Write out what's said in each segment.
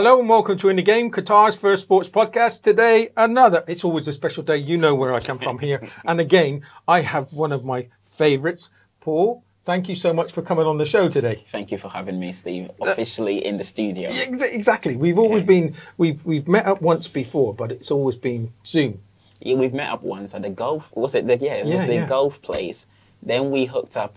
Hello and welcome to In the Game, Qatar's first sports podcast. Today, another, it's always a special day. You know where I come from here. And again, I have one of my favorites, Paul. Thank you so much for coming on the show today. Thank you for having me, Steve. Uh, officially in the studio. Yeah, exa- exactly. We've always been, we've, we've met up once before, but it's always been Zoom. Yeah, we've met up once at the golf. Was it the yeah? It was Yeah, the yeah. golf place. Then we hooked up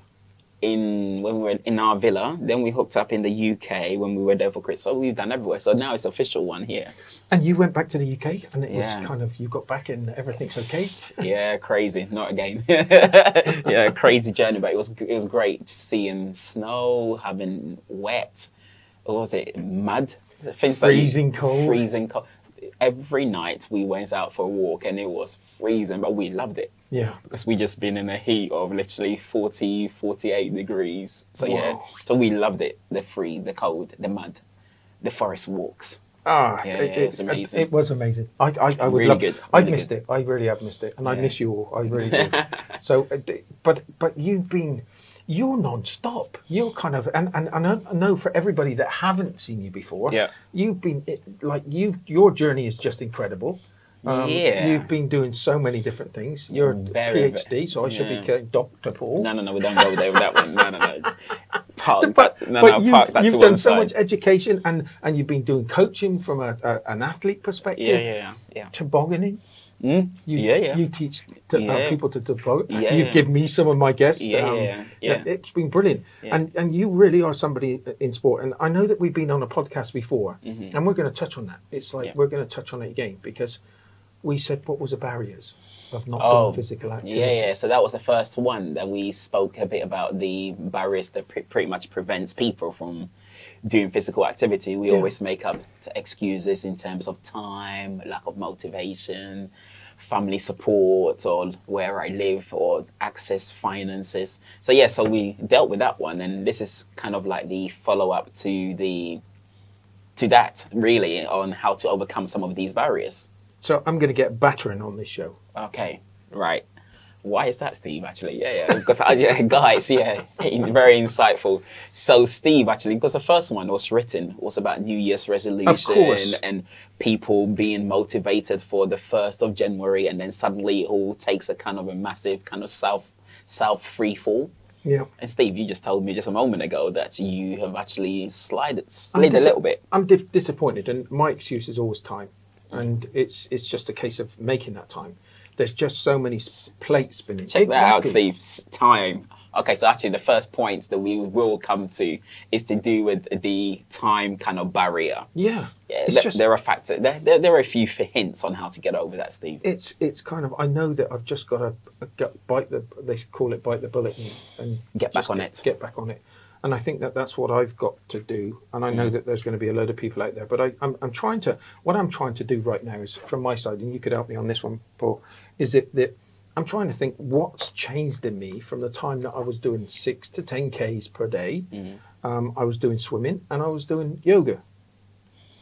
in when we were in our villa. Then we hooked up in the UK when we were there for Chris. So we've done everywhere. So now it's official one here. And you went back to the UK and it Yeah. was kind of, you got back and everything's okay. Yeah, crazy. Not again. yeah, crazy journey, but it was it was great seeing snow, having wet. What was it? Mud. Things that you- Freezing cold. Freezing cold. Every night we went out for a walk and it was freezing, but we loved it. Yeah. because we just been in a heat of literally 40 48 degrees so yeah so we loved it the free the cold the mud the forest walks Ah, Yeah, it, yeah, it was amazing. It was amazing. I, I, I would Really love good, I really missed good. it. I really have missed it, and I miss you all. I really do. so, uh, but but you've been you're non-stop. You're kind of and and, and I know for everybody that haven't seen you before. Yeah. You've been it- like you've Your journey is just incredible. Um, Yeah. You've been doing so many different things. You're a PhD, very- so I should be yeah. calling Doctor Paul. no no no we don't go there with that one no no no park, but, no, but no, you've, park you've done so side. much education and, and you've been doing coaching from a, a, an athlete perspective. yeah yeah yeah yeah Tobogganing. Mm? You, yeah yeah You teach to, uh, people to toboggan. Yeah, you yeah. give me some of my guests. um, Yeah, yeah, yeah. It's been brilliant, Yeah. and and you really are somebody in sport. And I know that we've been on a podcast before, and we're going to touch on that. It's like Mm-hmm. Yeah. we're going to touch on it again because we said what was the barriers of not Oh, doing physical activity. Yeah, yeah. So that was the first one that we spoke a bit about the barriers that pre- pretty much prevents people from doing physical activity. We Yeah. always make up excuses in terms of time, lack of motivation, family support, or where I live, or access finances. So yeah, so we dealt with that one, and this is kind of like the follow up to the to that really on how to overcome some of these barriers. So I'm going to get battering on this show. Okay, right. Why is that, Steve? Actually, yeah, yeah. Because I, yeah, guys, yeah, very insightful. So, Steve, actually, because the first one was written was about New Year's resolution course. and people being motivated for the first of January, and then suddenly it all takes a kind of a massive kind of self self free fall. Yeah. And Steve, you just told me just a moment ago that you have actually slided I'm slid a little bit. I'm di- disappointed, and my excuse is always time, and it's it's just a case of making that time. There's just so many plates spinning. Check that out, Steve. Time. Okay, so actually, the first point that we will come to is to do with the time kind of barrier. Yeah, Yeah, it's there, just there are factors. There, there, there are a few hints on how to get over that, Steve. it's it's kind of I know that I've just got uh, to bite the they call it bite the bullet and, and Get back on get, it. Get back on it, and I think that that's what I've got to do. And I know Mm. that there's going to be a load of people out there, but I, I'm I'm trying to what I'm trying to do right now is from my side, and you could help me on this one, Paul. Is it that I'm trying to think what's changed in me from the time that I was doing six to ten k's per day. Mm. Um, I was doing swimming and I was doing yoga,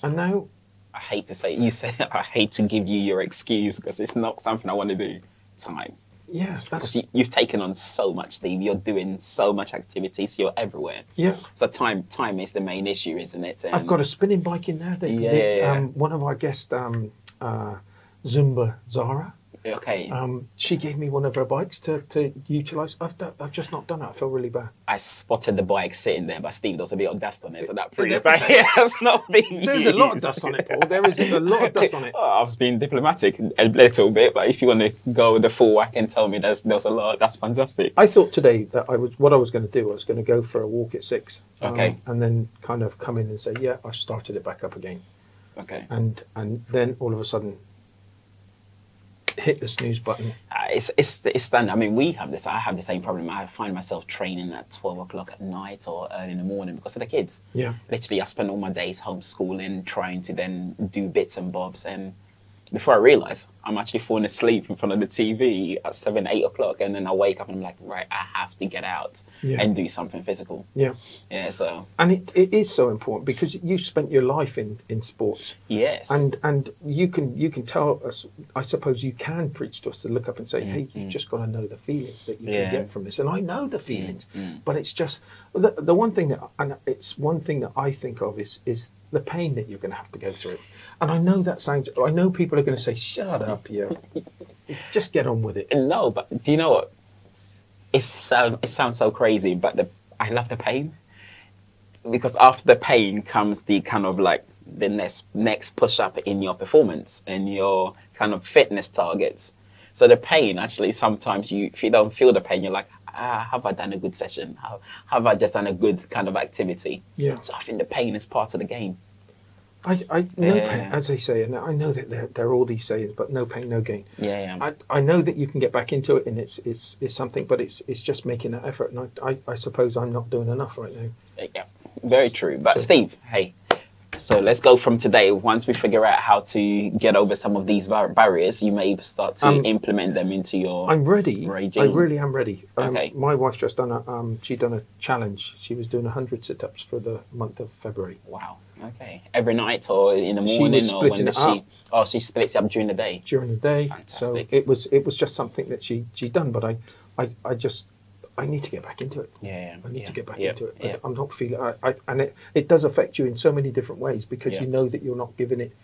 and now I hate to say, it. you say, I hate to give you your excuse because it's not something I want to do. Time. Yeah, that's Because you, you've taken on so much, Steve. You're doing so much activities. You're everywhere. yeah. So time, time is the main issue, isn't it? I've got a spinning bike in there. That, Yeah, that. Um, one of our guests, um, uh, Zumba Zara, Okay. um, she gave me one of her bikes to, to utilise. I've, done, I've just not done it. I feel really bad. I spotted the bike sitting there, but Steve, there was a bit of dust on it, so that proves there- that it has not been There's a lot of dust on it, Paul. There is a lot of dust on it. Oh, I was being diplomatic a little bit, but if you want to go the full whack and tell me there's there's a lot, that's fantastic. I thought today that I was what I was going to do. I was going to go for a walk at six, um, Okay. and then kind of come in and say, "Yeah, I've started it back up again," Okay. and and then all of a sudden hit the snooze button. Uh, it's it's it's standard. I mean, we have this. I have the same problem. I find myself training at twelve o'clock at night or early in the morning because of the kids. Yeah. Literally, I spend all my days homeschooling, trying to then do bits and bobs, and before I realise, I'm actually falling asleep in front of the TV at seven, eight o'clock, and then I wake up and I'm like, right, I have to get out Yeah. and do something physical. Yeah. Yeah. So And it, it is so important because you spent your life in, in sports. yes. And and you can you can tell us. I suppose you can preach to us to look up and say, "Hey, you've just got to know the feelings that you Yeah. can get from this." And I know the feelings, mm. but it's just the the one thing that and it's one thing that I think of is is the pain that you're going to have to go through. And I know that sounds. I know people are going to say, "Shut up, you. Just get on with it." No, but do you know what? It sounds it sounds so crazy, but the, I love the pain because after the pain comes the kind of like the next next push up in your performance and your kind of fitness targets. So the pain actually sometimes you if you don't feel the pain, you're like, ah, have I done a good session? How have I just done a good kind of activity? Yeah. So I think the pain is part of the game. I, I no Yeah. pain, as they say, and I know that there, there are all these sayings, but no pain, no gain. Yeah, yeah. I, I know that you can get back into it, and it's it's, it's something, but it's it's just making that effort. And I, I, I suppose I'm not doing enough right now. Yeah, very true. But So- Steve, hey, so let's go from today. Once we figure out how to get over some of these bar- barriers, you may start to Um, implement them into your. I'm ready. Regime. I really am ready. Um, Okay. My wife's just done a um, she done a challenge. She was doing hundred sit-ups for the month of February. Wow. Okay. Every night or in the morning or when does she? Oh, she splits it up during the day. during the day. Fantastic. So it was it was just something that she she done, but I I, I just I need to get back into it. Yeah. I need yeah, to get back yeah, into it. Yeah. I'm not feeling I, I and it, it does affect you in so many different ways because you know that you're not giving it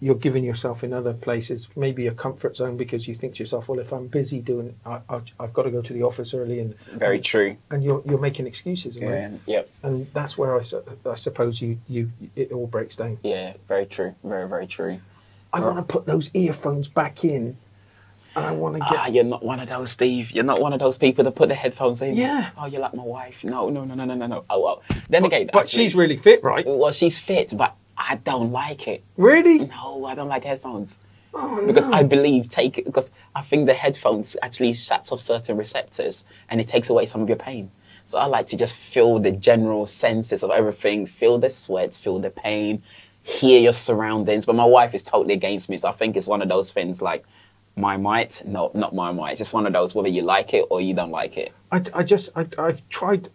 you're giving yourself in other places maybe a comfort zone because you think to yourself well if I'm busy doing I, I, I've got to go to the office early and Very true. and you're you're making excuses and, Yeah. Yep. and that's where I, I suppose you you it all breaks down Yeah. Very true. Very very true. I want to put those earphones back in and I want to get Ah, you're not one of those, Steve. You're not one of those people that put the headphones in. Yeah. Oh, you're like my wife. No, no, no, no, no, no, no. Oh well. Then again, but actually- she's really fit right well, she's fit, but I don't like it. really No, I don't like headphones oh, because no. I believe take because I think the headphones actually shuts off certain receptors and it takes away some of your pain. So I like to just feel the general senses of everything, feel the sweat, feel the pain, hear your surroundings. But my wife is totally against me, so I think it's one of those things like my might, no, not my might. It's just one of those whether you like it or you don't like it. I, I just I, I've tried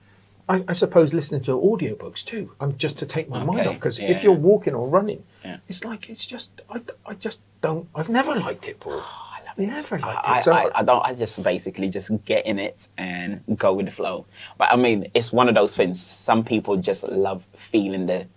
I, I suppose listening to audiobooks too um, just to take my mind off because yeah. if you're walking or running Yeah. it's like it's just I, I just don't I've never liked it Paul Oh, I love it. Never liked I, it. So- I, I don't. I just basically just get in it and go with the flow. But I mean, it's one of those things. Some people just love feeling the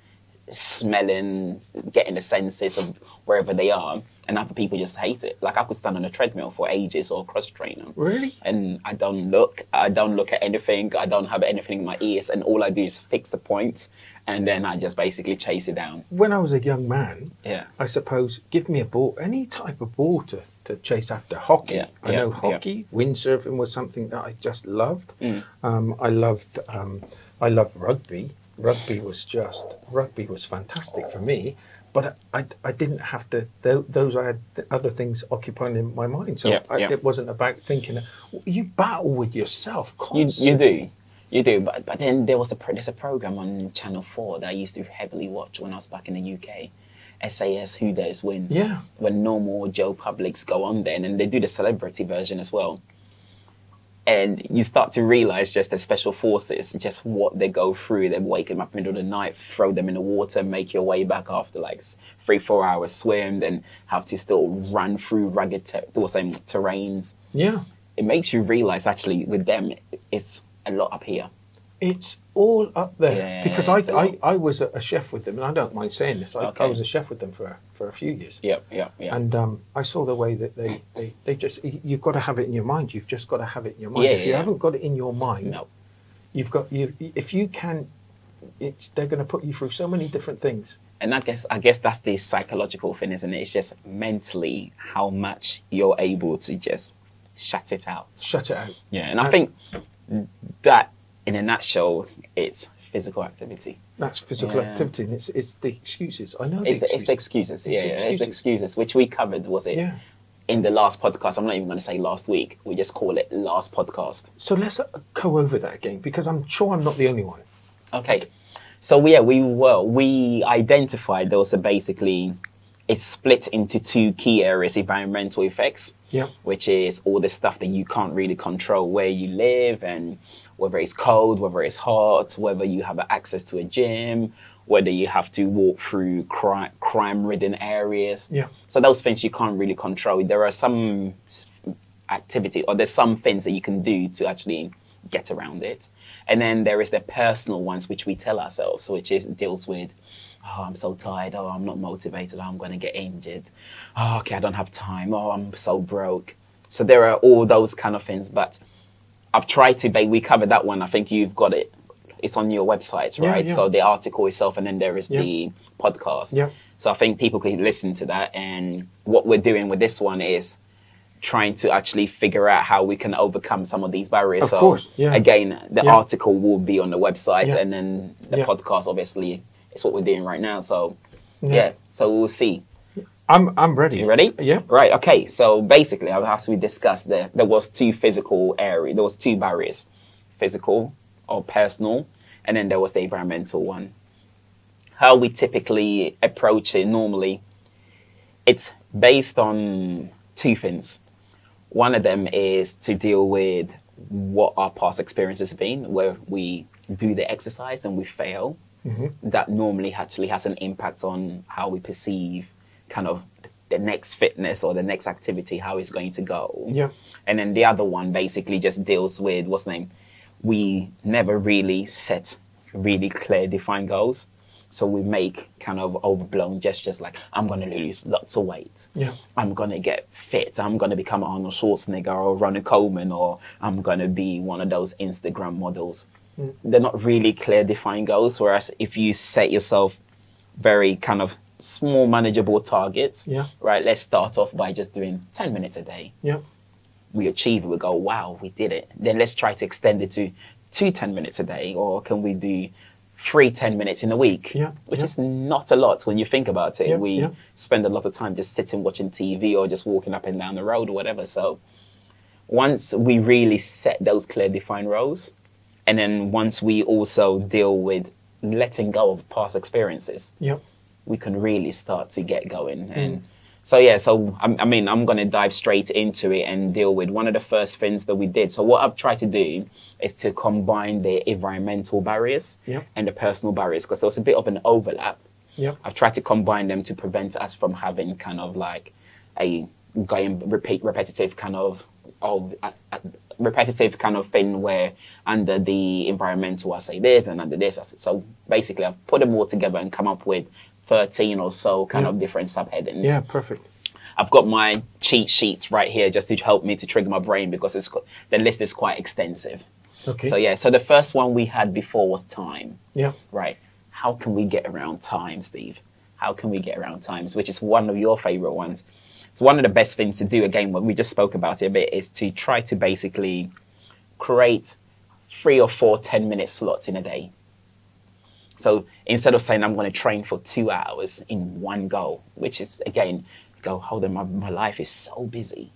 smelling, getting the senses of wherever they are, and other people just hate it. Like I could stand on a treadmill for ages or cross trainer. really And I don't look. I don't look at anything. I don't have anything in my ears, and all I do is fix the point, and then I just basically chase it down. when I was a young man Yeah. I suppose give me a ball any type of ball to, to chase after hockey Yeah, I yeah, know yeah. hockey windsurfing was something that I just loved Mm. um, I loved um, I loved rugby rugby was just rugby was fantastic for me but I, I didn't have to those I had other things occupying in my mind so Yeah, I, yeah. it wasn't about thinking you battle with yourself You, constantly. you do. You do. But, but then there was a, there's a program on Channel 4 that I used to heavily watch when I was back in the UK. SAS Who Dares Wins. Yeah. When normal Joe Publics go on there and they do the celebrity version as well. And you start to realize just the special forces, just what they go through. They wake them up in the middle of the night, throw them in the water, make your way back after like three, four hours swim, then have to still run through rugged ter- them, terrains. Yeah. It makes you realize actually with them it's a lot up here It's all up there Yeah, because I. I, I was a, chef with them, and I don't mind saying this. I, I was a chef with them for for a few years, yep yep yep and um, I saw the way that they, they, they just you've got to have it in your mind. You've just got to have it in your mind. Yeah, if you haven't got it in your mind, no you've got you. If you can, it's, they're going to put you through so many different things. and i guess i guess that's the psychological thing isn't it it's just mentally how much you're able to just shut it out Shut it out. yeah and i think that in a nutshell it's physical activity That's physical Yeah. activity, and it's it's the excuses. I know it's the the, it's the excuses. excuses yeah, It's yeah it's excuses. excuses which we covered was it Yeah. in the last podcast i'm not even going to say last week we just call it last podcast So let's uh, go over that again because I'm sure I'm not the only one. Okay. So yeah, we were we identified those are basically it's split into two key areas: environmental effects, Yeah. which is all the stuff that you can't really control, where you live and whether it's cold, whether it's hot, whether you have access to a gym, whether you have to walk through cri- crime-ridden areas. Yeah. So those things you can't really control. There are some activity or there's some things that you can do to actually get around it. And then there is the personal ones which we tell ourselves, which is deals with oh, I'm so tired. Oh, I'm not motivated. oh, I'm going to get injured. Oh, okay, I don't have time. Oh, I'm so broke. So there are all those kind of things. But I've tried to, but we covered that one. I think you've got it. It's on your website, Yeah, right? yeah. So the article itself, and then there is Yeah. the podcast. Yeah. So I think people can listen to that. And what we're doing with this one is trying to actually figure out how we can overcome some of these barriers. Of so course, yeah. again, the Yeah. article will be on the website, Yeah. and then the Yeah. podcast obviously is what we're doing right now. So Yeah. yeah, so we'll see. I'm I'm ready. You ready? Yeah. Right. Okay. So basically, as we discussed, there there was two physical area. There was two barriers, physical or personal, and then there was the environmental one. How we typically approach it normally, it's based on two things. One of them is to deal with what our past experience has been, where we do the exercise and we fail. Mm-hmm. That normally actually has an impact on how we perceive kind of the next fitness or the next activity, how it's going to go. Yeah. And then the other one basically just deals with what's the name? We never really set really clear defined goals. So we make kind of overblown gestures like I'm gonna lose lots of weight. Yeah. I'm gonna get fit. I'm gonna become Arnold Schwarzenegger or Ronald Coleman or I'm gonna be one of those Instagram models. Mm. They're not really clear defined goals. Whereas if you set yourself very kind of small manageable targets, Yeah. right? Let's start off by just doing 10 minutes a day Yeah. we achieve it, we go, wow, we did it. Then let's try to extend it to two 10 minutes a day, or can we do three 10 minutes in a week? Yeah, Which yeah. is not a lot when you think about it. Yeah, we yeah. spend a lot of time just sitting watching TV or just walking up and down the road or whatever. So once we really set those clear defined roles, and then once we also deal with letting go of past experiences, Yeah. We can really start to get going. Mm. And so, yeah, so I, I mean, I'm going to dive straight into it and deal with one of the first things that we did. So, what I've tried to do is to combine the environmental barriers Yeah. and the personal barriers because there was a bit of an overlap. Yeah. I've tried to combine them to prevent us from having kind of like a going repeat repetitive kind of of uh, uh, repetitive kind of thing where under the environmental I say this and under this I say so basically I've put them all together and come up with 13 or so kind Yeah. of different subheadings. Yeah. Perfect. I've got my cheat sheets right here just to help me to trigger my brain because it's the list is quite extensive. Okay. So yeah, so the first one we had before was time Yeah. right? How can we get around time, Steve? How can we get around times, which is one of your favorite ones? So one of the best things to do, again, what we just spoke about it a bit, is to try to basically create three or four 10 minute slots in a day. So instead of saying I'm going to train for two hours in one go, which is again, go, oh, hold on, my, my life is so busy.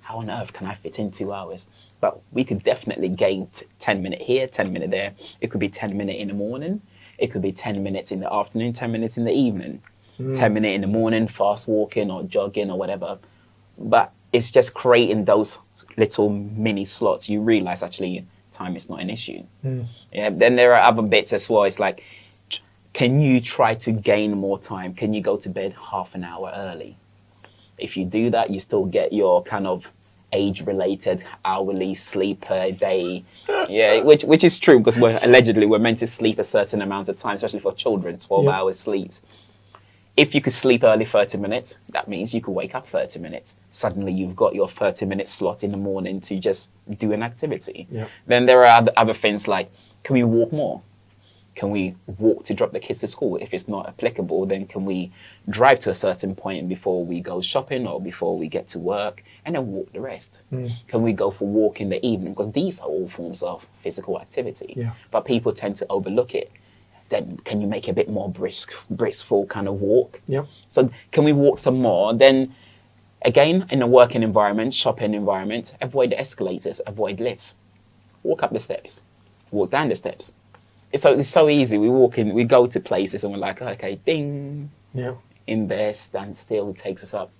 How on earth can I fit in two hours? But we could definitely gain t- 10 minute here, 10 minute there. It could be 10 minute in the morning. It could be 10 minutes in the afternoon, 10 minutes in the evening, hmm. 10 minute in the morning, fast walking or jogging or whatever. But it's just creating those little mini slots. You realize actually time it's not an issue. Hmm. Yeah. Then there are other bits as well. It's like, can you try to gain more time? Can you go to bed half an hour early? If you do that, you still get your kind of age-related hourly sleep per day. Yeah, which which is true because we're allegedly we're meant to sleep a certain amount of time, especially for children, twelve Yeah. hours sleeps. If you could sleep early 30 minutes, that means you could wake up 30 minutes. Suddenly you've got your 30 minute slot in the morning to just do an activity. Then there are other, things like can we walk more? Can we walk to drop the kids to school? If it's not applicable, then can we drive to a certain point before we go shopping or before we get to work and then walk the rest? Hmm. Can we go for a walk in the evening? Because these are all forms of physical activity. Yeah. But people tend to overlook it. Then can you make a bit more brisk, briskful kind of walk? Yeah. So can we walk some more? Then again, in a working environment, shopping environment, avoid escalators, avoid lifts. Walk up the steps, walk down the steps. It's so it's so easy. We walk in, we go to places and we're like, okay, ding, Yeah. in there, stand still, it takes us up.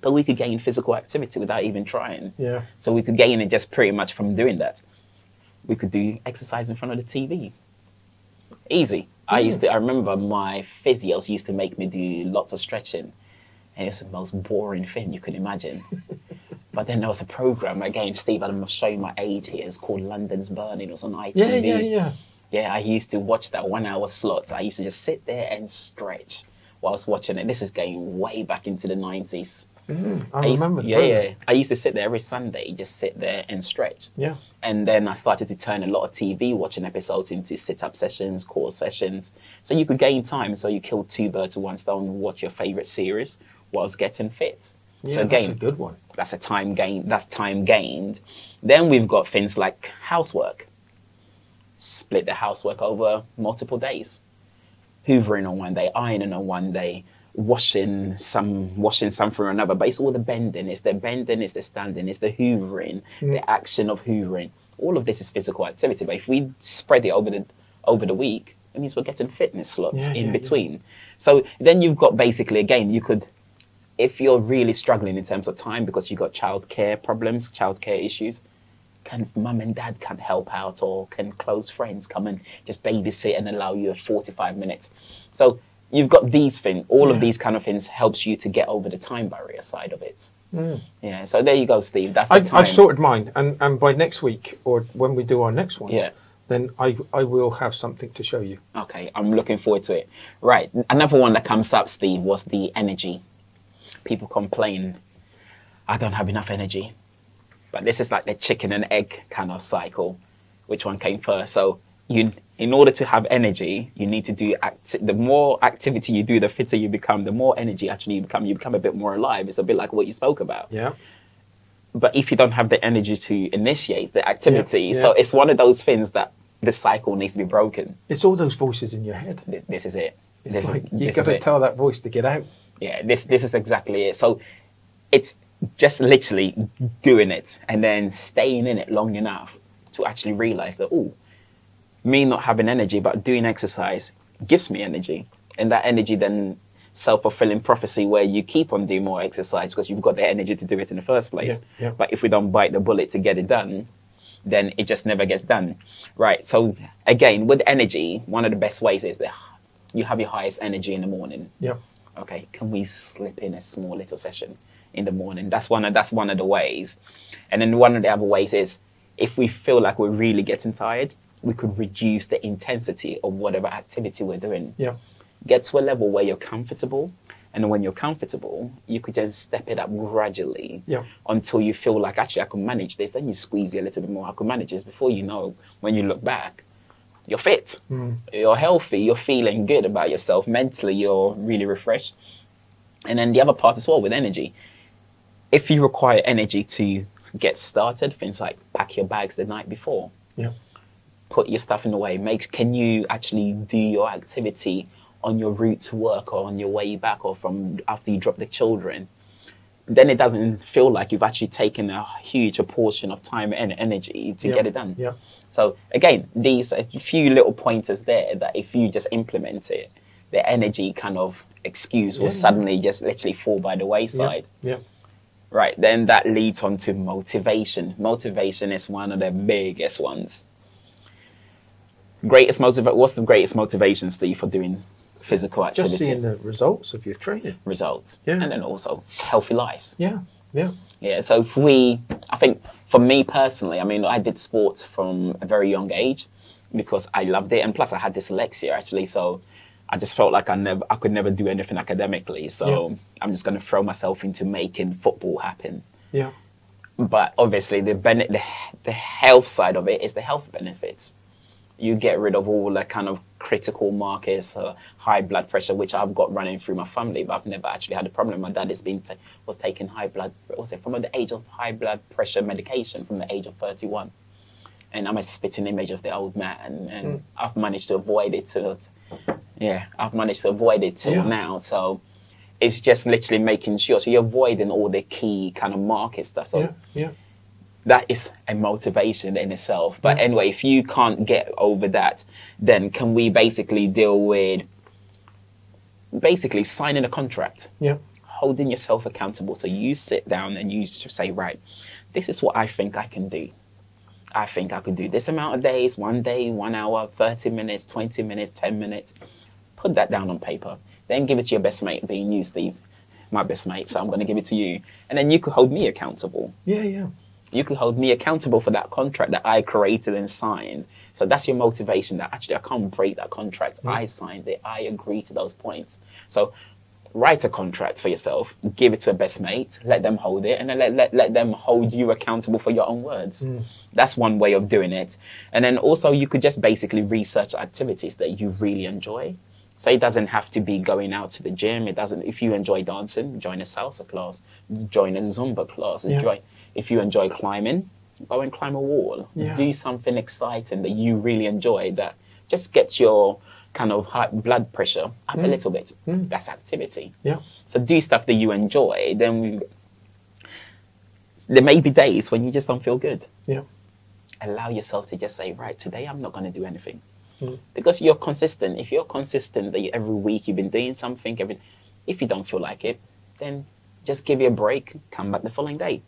But we could gain physical activity without even trying. Yeah. So we could gain it just pretty much from doing that. We could do exercise in front of the TV. Easy. I hmm. used to. I remember my physios used to make me do lots of stretching, and it's the most boring thing you could imagine. but then there was a program again, Steve. I'm showing my age here. It's called London's Burning. It was on ITV. Yeah. Yeah. Yeah. Yeah, I used to watch that one hour slot. I used to just sit there and stretch whilst watching it. This is going way back into the 90s. Mm-hmm. I, used- remember. yeah, program. yeah. I used to sit there every Sunday, just sit there and stretch. Yeah. And then I started to turn a lot of TV watching episodes into sit up sessions, core sessions. So you could gain time. So you kill two birds with one stone, watch your favorite series whilst getting fit. Yeah, so that's a good one. that's a time gain. That's time gained. Then we've got things like housework. Split the housework over multiple days. Hoovering on one day, ironing on one day, washing some, washing something or another. But it's all the bending. It's the bending. It's the standing. It's the hoovering. The action of hoovering. All of this is physical activity. But if we spread it over the over the week, it means we're getting fitness slots Yeah, in yeah, yeah. between. So then you've got basically again you could if you're really struggling in terms of time because you've got childcare problems, childcare issues, can mum and dad can help out or can close friends come and just babysit and allow you a 45 minutes. So you've got these things, all Yeah. of these kind of things helps you to get over the time barrier side of it. Mm. Yeah, so there you go, Steve. That's the I've, time. I've sorted mine, and, and by next week or when we do our next one, Yeah. then I I will have something to show you. Okay, I'm looking forward to it. Right, another one that comes up, Steve, was the energy. People complain, I don't have enough energy. But this is like the chicken and egg kind of cycle. Which one came first? So you, in order to have energy, you need to do act- the more activity you do, the fitter you become. The more energy actually you become, you become a bit more alive. It's a bit like what you spoke about Yeah. but if you don't have the energy to initiate the activity, Yeah, so it's one of those things that the cycle needs to be broken. It's all those voices in your head. This, this is it. It's This, like you this got to tell that voice to get out. Yeah, this this is exactly it. So it's just literally doing it and then staying in it long enough to actually realize that oh, me not having energy but doing exercise gives me energy, and that energy then self fulfilling prophecy where you keep on doing more exercise because you've got the energy to do it in the first place. Yeah, yeah. But if we don't bite the bullet to get it done, then it just never gets done. Right. So again, with energy, one of the best ways is that you have your highest energy in the morning Yeah. okay, can we slip in a small little session in the morning? That's one of that's one of the ways. And then one of the other ways is if we feel like we're really getting tired, we could reduce the intensity of whatever activity we're doing. Yeah. Get to a level where you're comfortable. And when you're comfortable, you could then step it up gradually Yeah. until you feel like actually I can manage this. Then you squeeze it a little bit more. I can manage this. Before you know, when you look back, you're fit, mm. you're healthy, you're feeling good about yourself. Mentally, you're really refreshed. And then the other part as well with energy. If you require energy to get started, things like pack your bags the night before, Yeah. Put your stuff in the way. Make can you actually do your activity on your route to work or on your way back or from after you drop the children? Then it doesn't feel like you've actually taken a huge portion of time and energy to Yeah. get it done. Yeah. So again, these are a few little pointers there that if you just implement it, the energy kind of excuse will yeah. suddenly just literally fall by the Yeah. wayside. Yeah. Right, then that leads on to motivation. Motivation is one of the biggest ones. Greatest motiva- What's the greatest motivation, Steve, for doing physical activity? Just seeing the results of your training. results, Yeah. and then also healthy lives. Yeah. Yeah. Yeah, so if we, I think for me personally, I mean, I did sports from a very young age because I loved it, and plus I had dyslexia actually, so I just felt like I never, I could never do anything academically. So Yeah. I'm just going to throw myself into making football happen. Yeah. But obviously, the, bene- the the health side of it is the health benefits. You get rid of all the kind of critical markers, uh, high blood pressure, which I've got running through my family, but I've never actually had a problem. My dad has been ta- was taking high blood, was it from the age of high blood pressure medication from the age of 31, and I'm a spitting image of the old man, and I've managed to avoid it till, yeah, I've managed to avoid it till Yeah. now. So it's just literally making sure. So you're avoiding all the key kind of market stuff. So Yeah. Yeah. That is a motivation in itself. But mm. anyway, if you can't get over that, then can we basically deal with basically signing a contract, Yeah. holding yourself accountable? So you sit down and you just say, right, this is what I think I can do. I think I could do this amount of days, one day, one hour, 30 minutes, 20 minutes, 10 minutes. Put that down on paper. Then give it to your best mate, being you, Steve, my best mate. So I'm going to give it to you. And then you could hold me accountable. Yeah. Yeah. You could hold me accountable for that contract that I created and signed. So that's your motivation that actually I can't break that contract. Mm. I signed it. I agree to those points. So write a contract for yourself, give it to a best mate, let them hold it, and then let, let, let them hold you accountable for your own words. Mm. That's one way of doing it. And then also, you could just basically research activities that you really enjoy. So it doesn't have to be going out to the gym. It doesn't. If you enjoy dancing, join a salsa class, join a Zumba class. Yeah. Join, if you enjoy climbing, go and climb a wall. Yeah. Do something exciting that you really enjoy that just gets your kind of high blood pressure up a little bit. That's activity. Yeah. So do stuff that you enjoy. Then we, there may be days when you just don't feel good. Yeah. Allow yourself to just say, right, today I'm not going to do anything. Mm. Because you're consistent. If you're consistent that every week you've been doing something, every, if you don't feel like it, then just give you a break, come back the following day.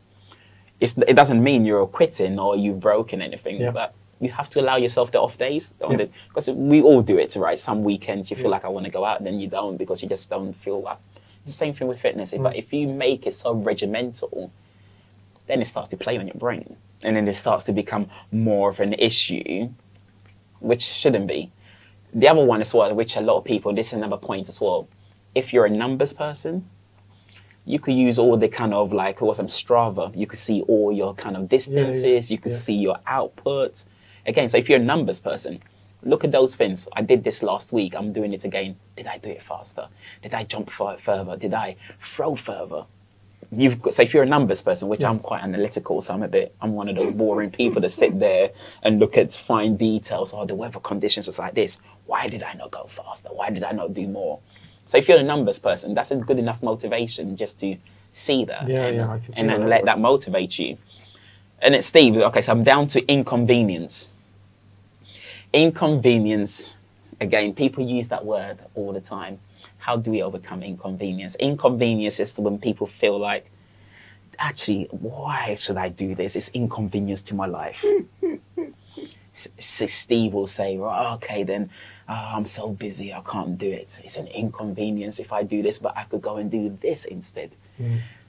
It's, it doesn't mean you're quitting or you've broken anything, Yeah. but you have to allow yourself the off days. Yeah. Because we all do it, right? Some weekends you feel Yeah. like I want to go out, then you don't because you just don't feel up. It's the same thing with fitness. Mm. But if you make it so regimental, then it starts to play on your brain. And then it starts to become more of an issue, which shouldn't be. The other one as well, which a lot of people, this is another point as well. If you're a numbers person, you could use all the kind of like what's some Strava. You could see all your kind of distances. You could yeah. see your output. Again, so if you're a numbers person, look at those things. I did this last week. I'm doing it again. Did I do it faster? Did I jump further? Did I throw further? You've got, so if you're a numbers person, which I'm quite analytical, so I'm a bit, I'm one of those boring people that sit there and look at fine details. Oh, the weather conditions was like this. Why did I not go faster? Why did I not do more? So if you're a numbers person, that's a good enough motivation just to see that. Yeah, and, yeah, I can see and then that let works. that motivate you. And it's Steve. Okay, so I'm down to inconvenience. Inconvenience. Again, people use that word all the time. How do we overcome inconvenience? Inconvenience is when people feel like, actually, why should I do this? It's inconvenience to my life. Steve will say, well, okay, then uh, I'm so busy, I can't do it. It's an inconvenience if I do this, but I could go and do this instead.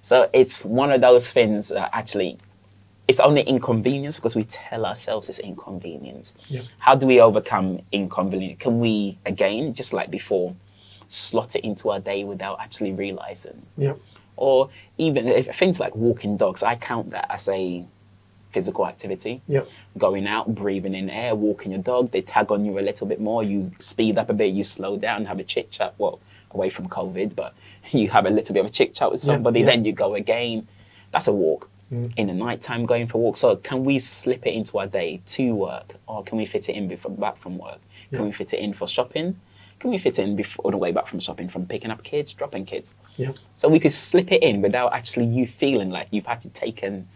So it's one of those things that actually, it's only inconvenience because we tell ourselves it's inconvenience. How do we overcome inconvenience? Can we, again, just like before, slot it into our day without actually realizing? Yeah. Or even if, things like walking dogs, I count that as a physical activity Yeah. going out, breathing in air, walking your dog, they tag on you a little bit more. You speed up a bit, you slow down, have a chit chat. Well, away from COVID, but you have a little bit of a chit chat with somebody, yeah. then you go again. That's a walk. Mm. In the night time, going for a walk. So, can we slip it into our day to work, or can we fit it in before back from work? Can we fit it in for shopping? Can we fit it in before the way back from shopping, from picking up kids, dropping kids? Yeah. So we could slip it in without actually you feeling like you've had to take an,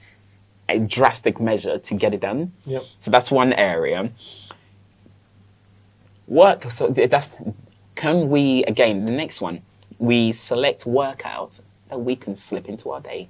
a drastic measure to get it done. Yeah. So that's one area. Work. So that's. Can we again? The next one, we select workouts that we can slip into our day.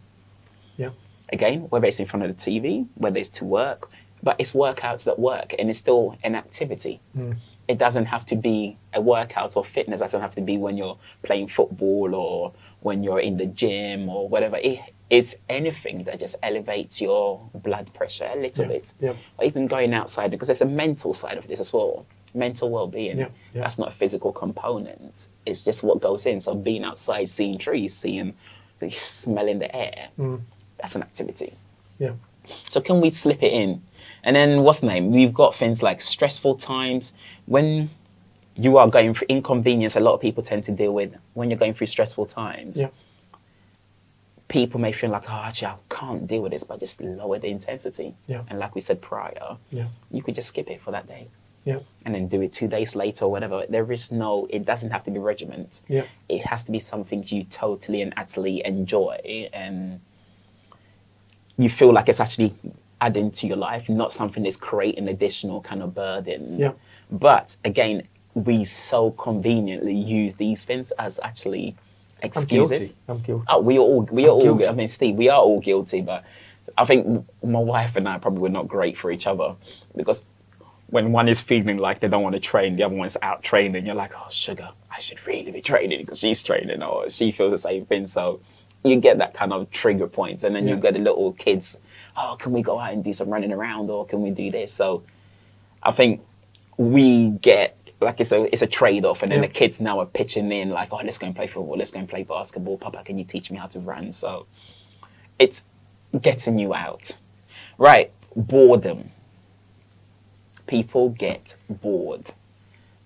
Yeah. Again, whether it's in front of the TV, whether it's to work, but it's workouts that work, and it's still an activity. Mm. It doesn't have to be a workout or fitness. it doesn't have to be when you're playing football or when you're in the gym or whatever. It, it's anything that just elevates your blood pressure a little Yeah, bit yeah. or even going outside because there's a mental side of this as well mental well-being Yeah, yeah. that's not a physical component it's just what goes in so being outside seeing trees seeing the smelling the air Mm. that's an activity Yeah. so can we slip it in and then what's the name we've got things like stressful times when you are going through inconvenience a lot of people tend to deal with when you're going through stressful times Yeah. people may feel like oh actually i can't deal with this but just lower the intensity Yeah. and like we said prior Yeah. you could just skip it for that day Yeah. and then do it two days later or whatever. There is no, it doesn't have to be regiment. Yeah. It has to be something you totally and utterly enjoy and you feel like it's actually adding to your life, not something that's creating additional kind of burden. Yeah. But again, we so conveniently use these things as actually I'm excuses. guilty. I'm guilty. Oh, we are all we are all. guilty. I mean, Steve, we are all guilty, but I think my wife and I probably were not great for each other because when one is feeling like they don't want to train, the other one's out training. You're like, oh, sugar, I should really be training because she's training, or she feels the same thing. So you get that kind of trigger points, and then you get the little kids. oh, can we go out and do some running around or can we do this? So I think we get like it's a it's a trade off, and then Yeah. the kids now are pitching in like, oh, let's go and play football, let's go and play basketball. Papa, can you teach me how to run? So it's getting you out, right? Boredom. People get bored.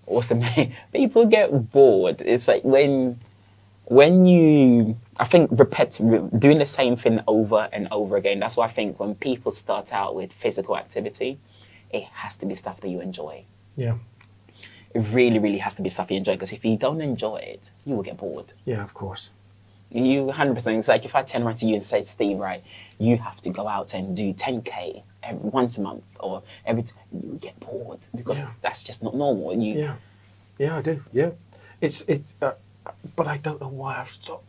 What's the main? People get bored. It's like when when you I think repeat doing the same thing over and over again. That's why I think when people start out with physical activity, it has to be stuff that you enjoy. Yeah. It really, really has to be stuff you enjoy because if you don't enjoy it, you will get bored. Yeah, of course. You 100%. It's like if I turn around to you and say, Steve, right, you have to go out and do 10K every, once a month or every, t-, you get bored because Yeah. that's just not normal. You, Yeah. Yeah, I do. Yeah. It's it's uh, but I don't know why I've stopped.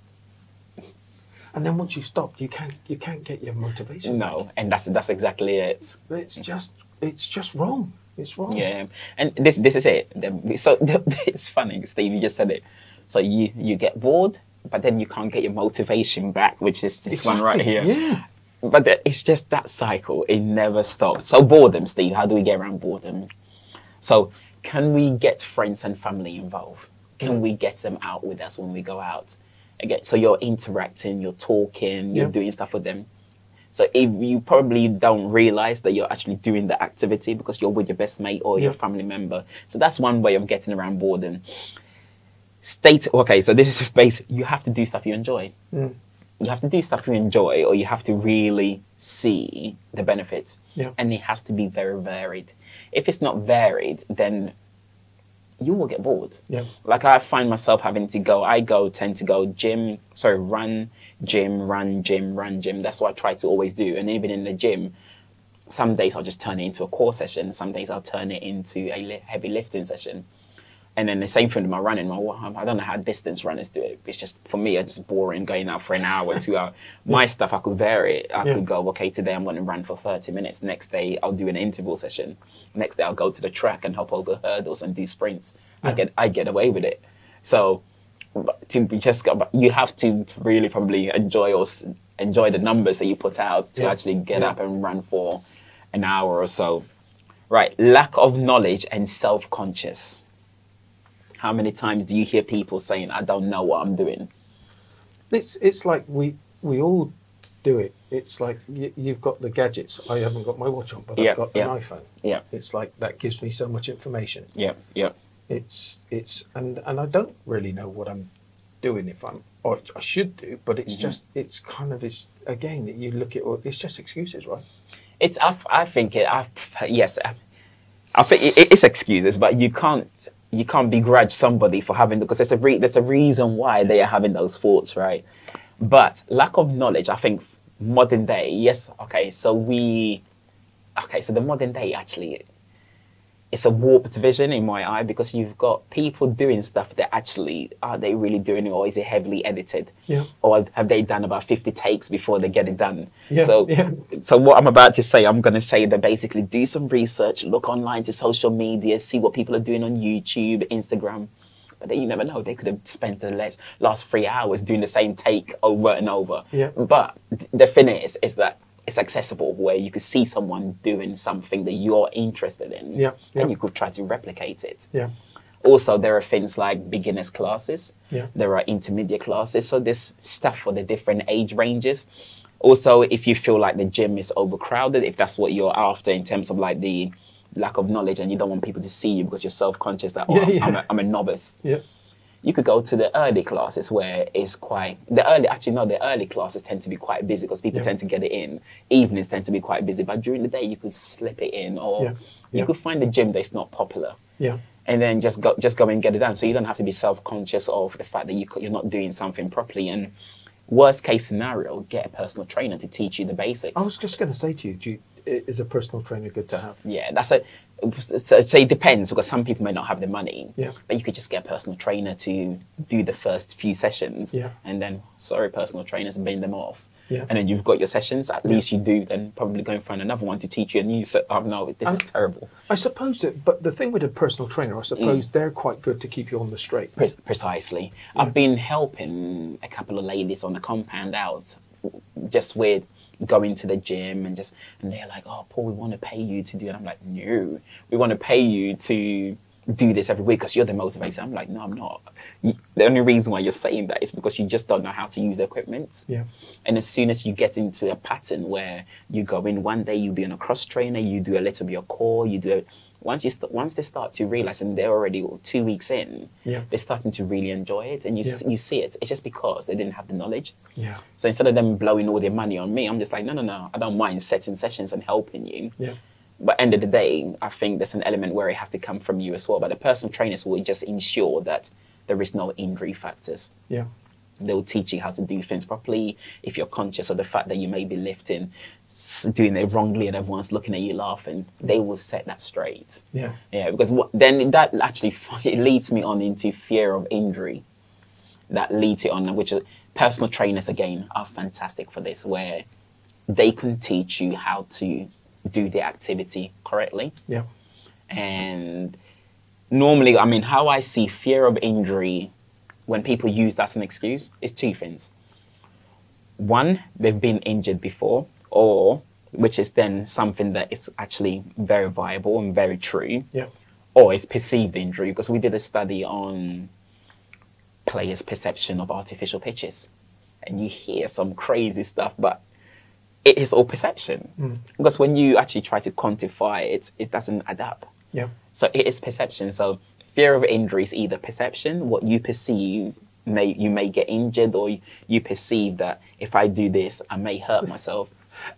And then once you stop, you can't you can't get your motivation. No, and that's that's exactly it. It's just it's just wrong. It's wrong. Yeah, and this this is it. So it's funny, Steve. You just said it. So you you get bored, but then you can't get your motivation back, which is this one right here. Yeah. But the- it's just that cycle. It never stops. So boredom, Steve. How do we get around boredom? So can we get friends and family involved? Can we get them out with us when we go out? Again, so you're interacting, you're talking, you're Yeah. doing stuff with them. So if you probably don't realize that you're actually doing the activity because you're with your best mate or your family member. So that's one way of getting around boredom. State okay, so this is basic. You have to do stuff you enjoy Mm. you have to do stuff you enjoy or you have to really see the benefits Yeah. and it has to be very varied if it's not varied then you will get bored Yeah. like i find myself having to go i go tend to go gym sorry run gym run gym run gym that's what i try to always do and even in the gym some days i'll just turn it into a core session some days i'll turn it into a li- heavy lifting session and then the same thing with my running. My, I don't know how distance runners do it. It's just for me, it's just boring going out for an hour, two hours. My stuff, I could vary it. I Yeah. could go, okay, today I'm going to run for 30 minutes. Next day, I'll do an interval session. Next day, I'll go to the track and hop over hurdles and do sprints. I get, I get away with it. So, to just you have to really probably enjoy or enjoy the numbers that you put out to Yeah. actually get Yeah. up and run for an hour or so. Right, lack of knowledge and self-conscious. How many times do you hear people saying, "I don't know what I'm doing"? It's it's like we we all do it. It's like you, you've got the gadgets. I haven't got my watch on, but Yeah, I've got an iPhone. Yeah, It's like that gives me so much information. yeah, yeah, It's it's and and I don't really know what I'm doing if I'm or I should do, but it's Mhm. just it's kind of is again that you look at it's just excuses, right? It's. I, I think it. I, yes, I, I think it, it's excuses, but you can't. You can't begrudge somebody for having because there's a re, there's a reason why they are having those thoughts, right? But lack of knowledge, I think, modern day. Yes, okay. So we, okay. So the modern day actually, it's a warped vision in my eye because you've got people doing stuff that actually are they really doing it or is it heavily edited? Yeah. Or have they done about 50 takes before they get it done? Yeah, So, yeah. so what I'm about to say, I'm going to say that basically do some research, look online to social media, see what people are doing on YouTube, Instagram. But then you never know. They could have spent the last, last three hours doing the same take over and over. Yeah. But the thing is, is that it's accessible where you could see someone doing something that you're interested in. Yeah, yeah. And you could try to replicate it. Yeah, Also, there are things like beginners classes. Yeah. There are intermediate classes. So there's stuff for the different age ranges. Also, if you feel like the gym is overcrowded, if that's what you're after in terms of like the lack of knowledge and you don't want people to see you because you're self-conscious that oh, Yeah, I'm. I'm, a, I'm a novice yeah, you could go to the early classes where it's quite the early actually no the early classes tend to be quite busy because people Yeah. tend to get it in evenings tend to be quite busy but during the day you could slip it in or Yeah. you Yeah. could find a gym that's not popular yeah, and then just go just go and get it done so you don't have to be self-conscious of the fact that you, you're not doing something properly and worst case scenario get a personal trainer to teach you the basics I was just going to say to you, do you, is a personal trainer good to have? yeah, that's a. So, so it depends because some people may not have the money. Yeah. But you could just get a personal trainer to do the first few sessions. Yeah. And then, sorry, personal trainers, bin them off. Yeah. And then you've got your sessions. At least you do. Then probably go and find another one to teach you a new. set. Oh no, this is Um, terrible. I suppose that, but the thing with a personal trainer, I suppose they're quite good to keep you on the straight. Pre- precisely. I've been helping a couple of ladies on the compound out, just with going to the gym and just and they're like, "Oh, Paul, we want to pay you to do," it. I'm like, "No, we want to pay you to." do this every week because you're the motivator. I'm like, no, I'm not. The only reason why you're saying that is because you just don't know how to use the equipment. Yeah. And as soon as you get into a pattern where you go in one day, you be on a cross trainer, you do a little bit of core, you do it. Once you st- once they start to realize, and they're already two weeks in, Yeah. they're starting to really enjoy it, and you s you see it. It's just because they didn't have the knowledge. Yeah. So instead of them blowing all their money on me, I'm just like, no, no, no. I don't mind setting sessions and helping you. Yeah. But end of the day, I think there's an element where it has to come from you as well. But the personal trainers will just ensure that there is no injury factors. Yeah. They will teach you how to do things properly. If you're conscious of the fact that you may be lifting, doing it wrongly, and everyone's looking at you laughing, they will set that straight. Yeah. Yeah, because what, then that actually it leads me on into fear of injury. That leads it on, which is, personal trainers again are fantastic for this, where they can teach you how to do the activity correctly. Yeah. And normally, I mean, how I see fear of injury when people use that as an excuse is two things. One, they've been injured before, or which is then something that is actually very viable and very true, Yeah. or it's perceived injury. Because we did a study on players' perception of artificial pitches, and you hear some crazy stuff, but it is all perception. Mm. Because when you actually try to quantify it, it doesn't add up. Yeah. So it is perception. So fear of injury is either perception, what you perceive may you may get injured, or you perceive that if I do this, I may hurt myself.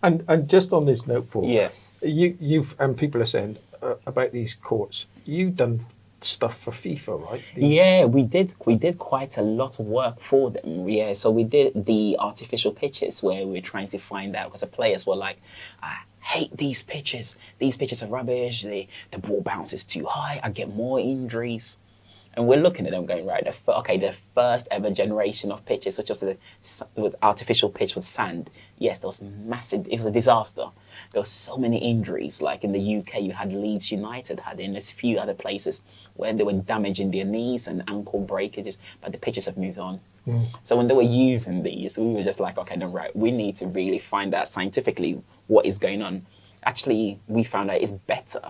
And and just on this note, Paul. Yeah. You you've and people are saying uh, about these courts. You've done stuff for FIFA, right? These- Yeah, we did. We did quite a lot of work for them. Yeah, so we did the artificial pitches where we are trying to find out because the players were like, "I hate these pitches. These pitches are rubbish. The the ball bounces too high. I get more injuries." And we're looking at them going right. The, okay, the first ever generation of pitches, which was the with artificial pitch with sand. Yes, there was massive. It was a disaster. There was so many injuries. Like in the UK, you had Leeds United had in a few other places where they were damaging their knees and ankle breakages. But the pitches have moved on. Mm. So when they were using these, we were just like, okay, then right, we need to really find out scientifically what is going on. Actually, we found out it's better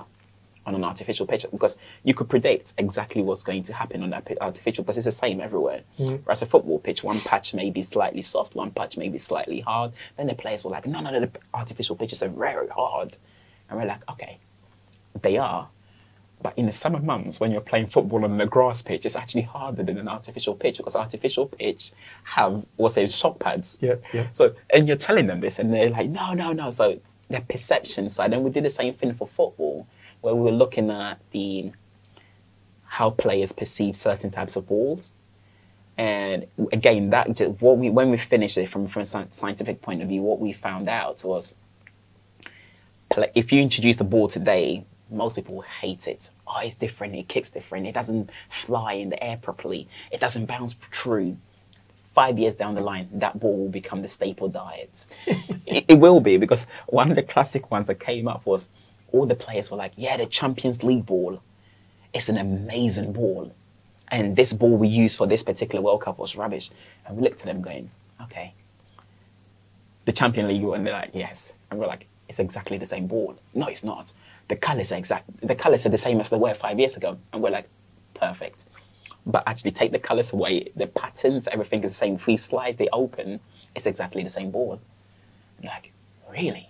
on an artificial pitch because you could predict exactly what's going to happen on that artificial because it's the same everywhere. Mm. Whereas a football pitch, one patch may be slightly soft, one patch may be slightly hard. Then the players were like, no, no, no, the artificial pitches are very hard. And we're like, okay, they are. But in the summer months, when you're playing football on a grass pitch, it's actually harder than an artificial pitch because artificial pitch have what's say shock pads. Yeah, yeah. So and you're telling them this, and they're like, no, no, no. So their perception side, and we did the same thing for football, where we were looking at the how players perceive certain types of balls. And again, that what we when we finished it from from a scientific point of view, what we found out was if you introduce the ball today, most people hate it. Oh, it's different. It kicks different. It doesn't fly in the air properly. It doesn't bounce true. Five years down the line, that ball will become the staple diet. it, it will be because one of the classic ones that came up was all the players were like, "Yeah, the Champions League ball. It's an amazing ball." And this ball we used for this particular World Cup was rubbish. And we looked at them going, okay, the Champion League, and they're like, yes. And we're like, it's exactly the same ball. No, it's not. The colours are exact. The colours are the same as they were five years ago. And we're like, perfect. But actually, take the colours away, the patterns, everything is the same. If we slice they open, it's exactly the same board. And like, really?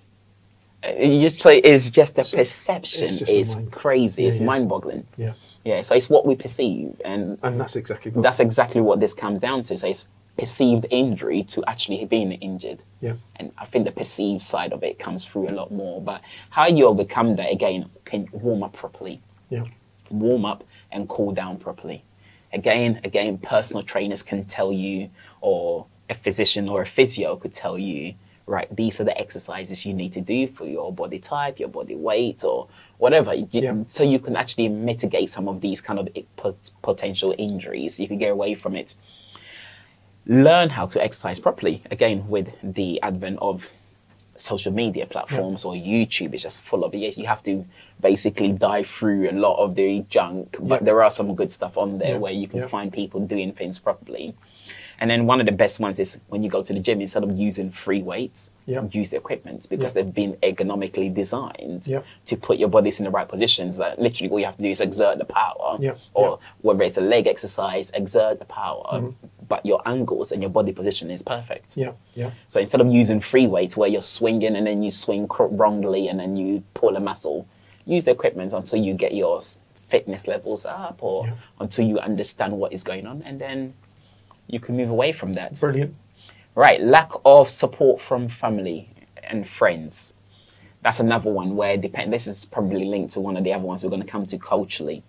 Uh, You just say it's just the perception just is mind- crazy. Yeah, it's yeah. mind-boggling. Yeah. Yeah. So it's what we perceive, and And that's exactly what. that's exactly what this comes down to. So it's perceived injury to actually being injured. Yeah. And I think the perceived side of it comes through a lot more. But how you overcome that again can warm up properly, Yeah. warm up and cool down properly. Again, again, personal trainers can tell you, or a physician or a physio could tell you, right, these are the exercises you need to do for your body type, your body weight, or whatever. You- Yeah. So you can actually mitigate some of these kind of potential injuries. You can get away from it learn how to exercise properly again with the advent of social media platforms or YouTube is just full of it. You have to basically dive through a lot of the junk, but Yeah. there are some good stuff on there Yeah. where you can Yeah. find people doing things properly. And then one of the best ones is when you go to the gym, instead of using free weights, Yeah. use the equipment because Yeah. they've been ergonomically designed Yeah. to put your bodies in the right positions. That literally all you have to do is exert the power, Yeah. or Yeah. whether it's a leg exercise, exert the power, Mhm. But your angles and your body position is perfect. Yeah, yeah, So instead of using free weights where you're swinging and then you swing cr- wrongly and then you pull a muscle, use the equipment until you get your fitness levels up or Yeah. until you understand what is going on and then you can move away from that. brilliant. Right, lack of support from family and friends. That's another one where depend. This is probably linked to one of the other ones we're going to come to culturally.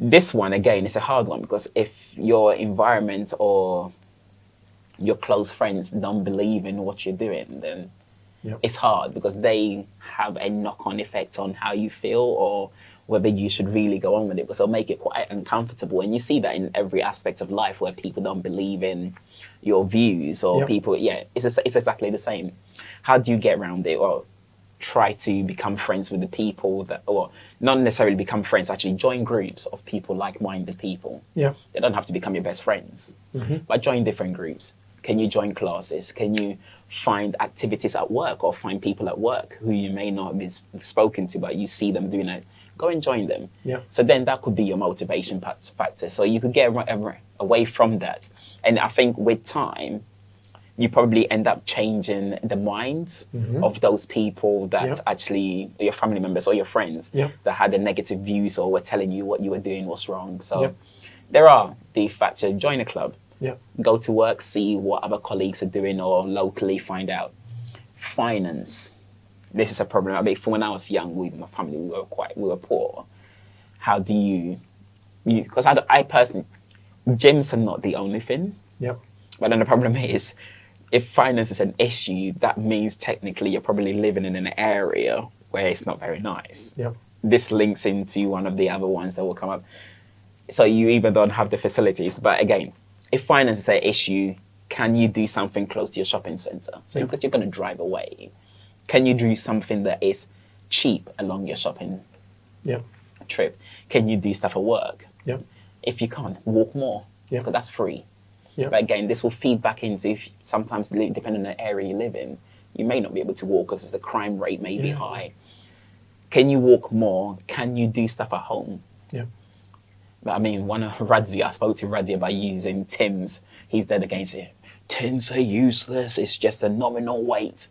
This one again is a hard one because if your environment or your close friends don't believe in what you're doing, then Yep. it's hard because they have a knock-on effect on how you feel or whether you should really go on with it because they'll make it quite uncomfortable and you see that in every aspect of life where people don't believe in your views or Yep. people yeah it's, it's exactly the same how do you get around it or try to become friends with the people that or not necessarily become friends actually join groups of people like-minded people Yeah, they don't have to become your best friends, mm-hmm. but join different groups. Can you join classes? Can you find activities at work or find people at work who you may not have been spoken to, but you see them doing it? Go and join them. Yeah. So then that could be your motivation factor. So you could get away from that. And I think with time, you probably end up changing the minds mm-hmm. of those people that Yeah. actually your family members or your friends Yeah. that had the negative views or were telling you what you were doing was wrong. So Yeah. there are the factor. Join a club, yeah, go to work, see what other colleagues are doing, or locally find out. Finance. This is a problem. I mean, from when I was young, we, my family, we were quite, we were poor. How do you, because I, I personally, gyms are not the only thing. yeah, But then the problem is, if finance is an issue, that means technically you're probably living in an area where it's not very nice. yeah, This links into one of the other ones that will come up. So you even don't have the facilities. But again, if finance is an issue, can you do something close to your shopping center? So because you're going to drive away, can you do something that is cheap along your shopping yeah, trip? Can you do stuff at work? yeah, If you can't, walk more. Yeah. Because that's free. Yeah, But again, this will feed back into if sometimes depending on the area you live in, you may not be able to walk because the crime rate may be high. Can you walk more? Can you do stuff at home? yeah, But I mean, one of Radzi, I spoke to Radzi about using Tim's. He's dead against it. Tim's are useless. It's just a nominal weight.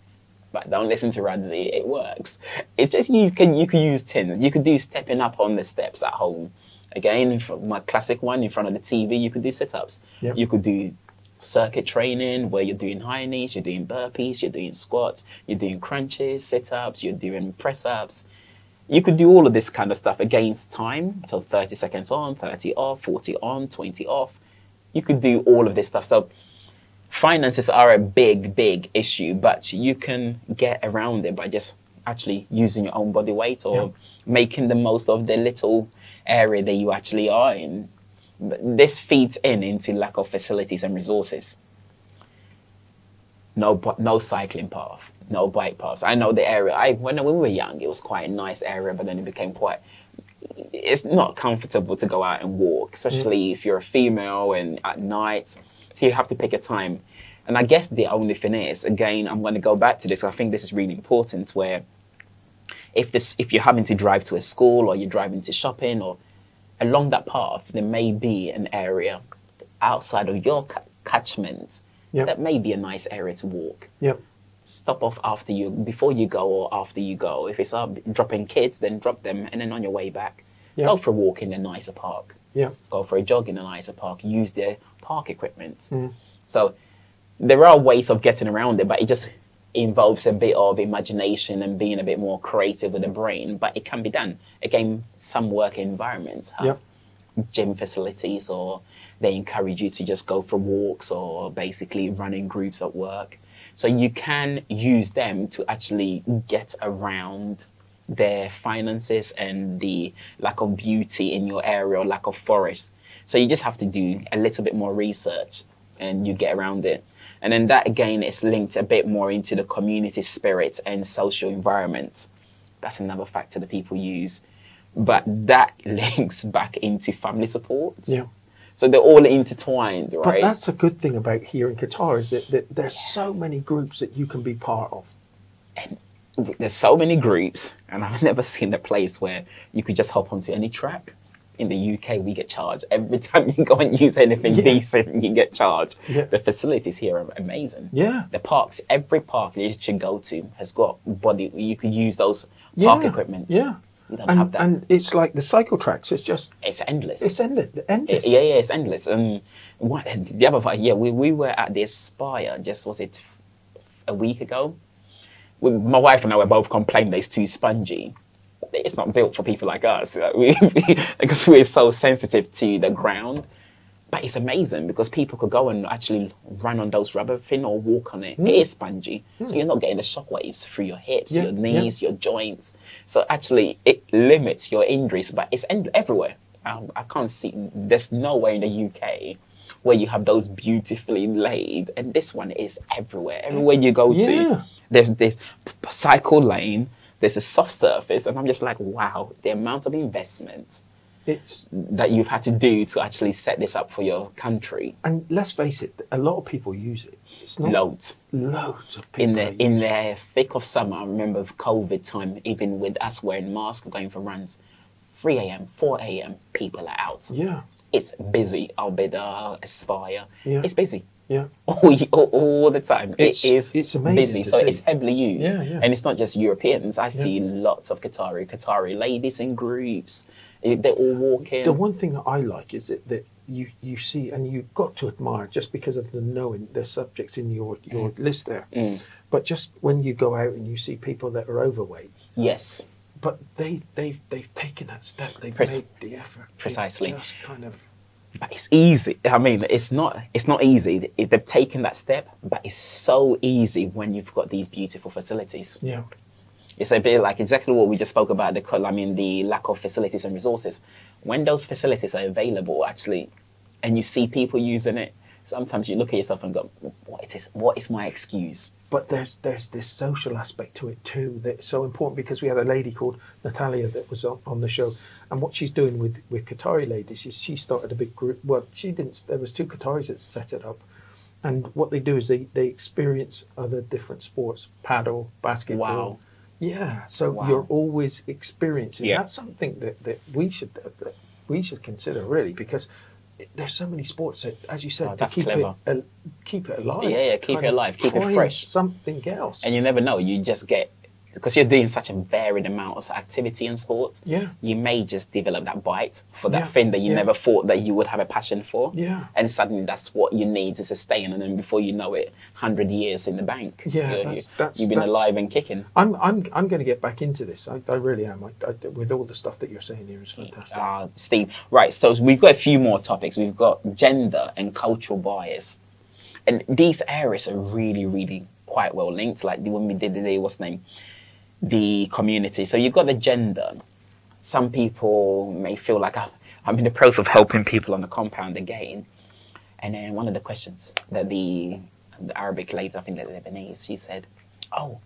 But don't listen to Radzi. It works. It's just you can you can use Tim's. You could do stepping up on the steps at home. Again, my classic one in front of the TV, you could do sit-ups. Yeah. You could do circuit training where you're doing high knees, you're doing burpees, you're doing squats, you're doing crunches, sit-ups, you're doing press-ups you could do all of this kind of stuff against time. So 30 seconds on, 30 off, 40 on, 20 off. You could do all of this stuff. So finances are a big, big issue, but you can get around it by just actually using your own body weight or Yeah. making the most of the little area that you actually are in. This feeds in into lack of facilities and resources no no cycling path, no bike paths. I know the area. I when we were young, it was quite a nice area, but then it became quite. It's not comfortable to go out and walk, mm. especially if you're a female and at night. So you have to pick a time. And I guess the only thing is, again, I'm going to go back to this. I think this is really important. Where if this, if you're having to drive to a school or you're driving to shopping or along that path, there may be an area outside of your catchment Yeah. that may be a nice area to walk. yeah, Stop off after you, before you go or after you go. If it's up dropping kids, then drop them, and then on your way back, Yeah. go for a walk in a nicer park. yeah, Go for a jog in a nicer park. Use their park equipment. Mm. So there are ways of getting around it, but it just involves a bit of imagination and being a bit more creative with the brain. But it can be done. Again, some work environments have gym facilities or they encourage you to just go for walks or basically running groups at work. So you can use them to actually get around their finances and the lack of beauty in your area or lack of forest. So you just have to do a little bit more research and you get around it. And then that again is linked a bit more into the community spirit and social environment. That's another factor that people use. But that links back into family support. Yeah. So they're all intertwined, right? But that's a good thing about here in Qatar is that, that there's so many groups that you can be part of. There's so many groups, and I've never seen a place where you could just hop onto any track. In the UK, we get charged every time you go and use anything Yeah. decent. You get charged. Yeah. The facilities here are amazing. Yeah. The parks, every park you should go to has got body. You could use those park Yeah. equipment. Yeah. And, and it's like the cycle tracks. It's just it's endless. it's endless. endless. Yeah, yeah, it's endless. And what the other part, yeah, we, we were at the Aspire, just was it a week ago? We, my wife and I were both complaining that it's too spongy. It's not built for people like us uh, we, because we're so sensitive to the ground. But it's amazing because people could go and actually run on those rubber thing or walk on it. It is spongy, so you're not getting the shock waves through your hips, Yeah, your yeah. knees, your joints. So actually, it limits your injuries, but it's everywhere. Um, I can't see. There's nowhere in the UK where you have those beautifully laid, and this one is everywhere. Everywhere you go Yeah. to, there's this cycle lane. There's a soft surface, and I'm just like, wow, the amount of investment It's that you've had to do to actually set this up for your country. and let's face it, a lot of people use it. It's not Loads. loads of people. in the in the thick of summer, I remember of COVID time, even with us wearing masks, going for runs, 3 a.m., 4 a.m., people are out. Yeah. It's busy. Al Bidda, Aspire, Yeah. it's busy. Yeah. All, all, all the time. It's- it is it's amazing busy. So see. it's heavily used. Yeah, yeah. And it's not just Europeans. I see lots of Qatari, Qatari ladies in groups. Eh, They're all walking. The one thing that I like is that, that you, you see, and you've got to admire just because of the knowing the subjects in your, your list there. Mm. But just when you go out and you see people that are overweight, yes. but they, they've, they've taken that step, they've Prec- made the effort. Precisely. just kind of, but it's easy. I mean, it's not. It's not easy. They- They've taken that step, but it's so easy when you've got these beautiful facilities. yeah. It's a bit like exactly what we just spoke about. The col- I mean, the lack of facilities and resources. When those facilities are available, actually, and you see people using it, sometimes you look at yourself and go, "What is? What is my excuse?" But there's there's this social aspect to it too that's so important because we had a lady called Natalia that was on, on the show, and what she's doing with with Qatari ladies is she started a big group. Well, she didn't. There was two Qataris that set it up, and what they do is they they experience other different sports, padel, basketball. Wow. Yeah, so Wow. you're always experiencing. Yeah. That's something that, that we should that we should consider really because there's so many sports that, as you said, Oh, to keep clever. it al- keep it alive. Yeah, yeah, keep it alive, keep it fresh. Something else. And you never know. You just get because you're doing such a varied amount of activity in sports. Yeah. You may just develop that bite for that Yeah, thing that you yeah. never thought that you would have a passion for. Yeah. And suddenly that's what you need to sustain, and then before you know it, hundred years in the bank. Yeah, you- that's- that's- you've been that's- alive and kicking. I'm I'm I'm going to get back into this. I, I really am. I, I, with all the stuff that you're saying here is fantastic. Ah, Steve. Right, so we've got a few more topics. We've got gender and cultural bias. And these areas are really, really quite well linked. Like the when we did the day, what's the name? The community. So you've got the gender. Some people may feel like "Oh, I'm in the process of helping people on the compound again. And then one of the questions that the, the Arabic lady, I think the Lebanese, she said, Oh,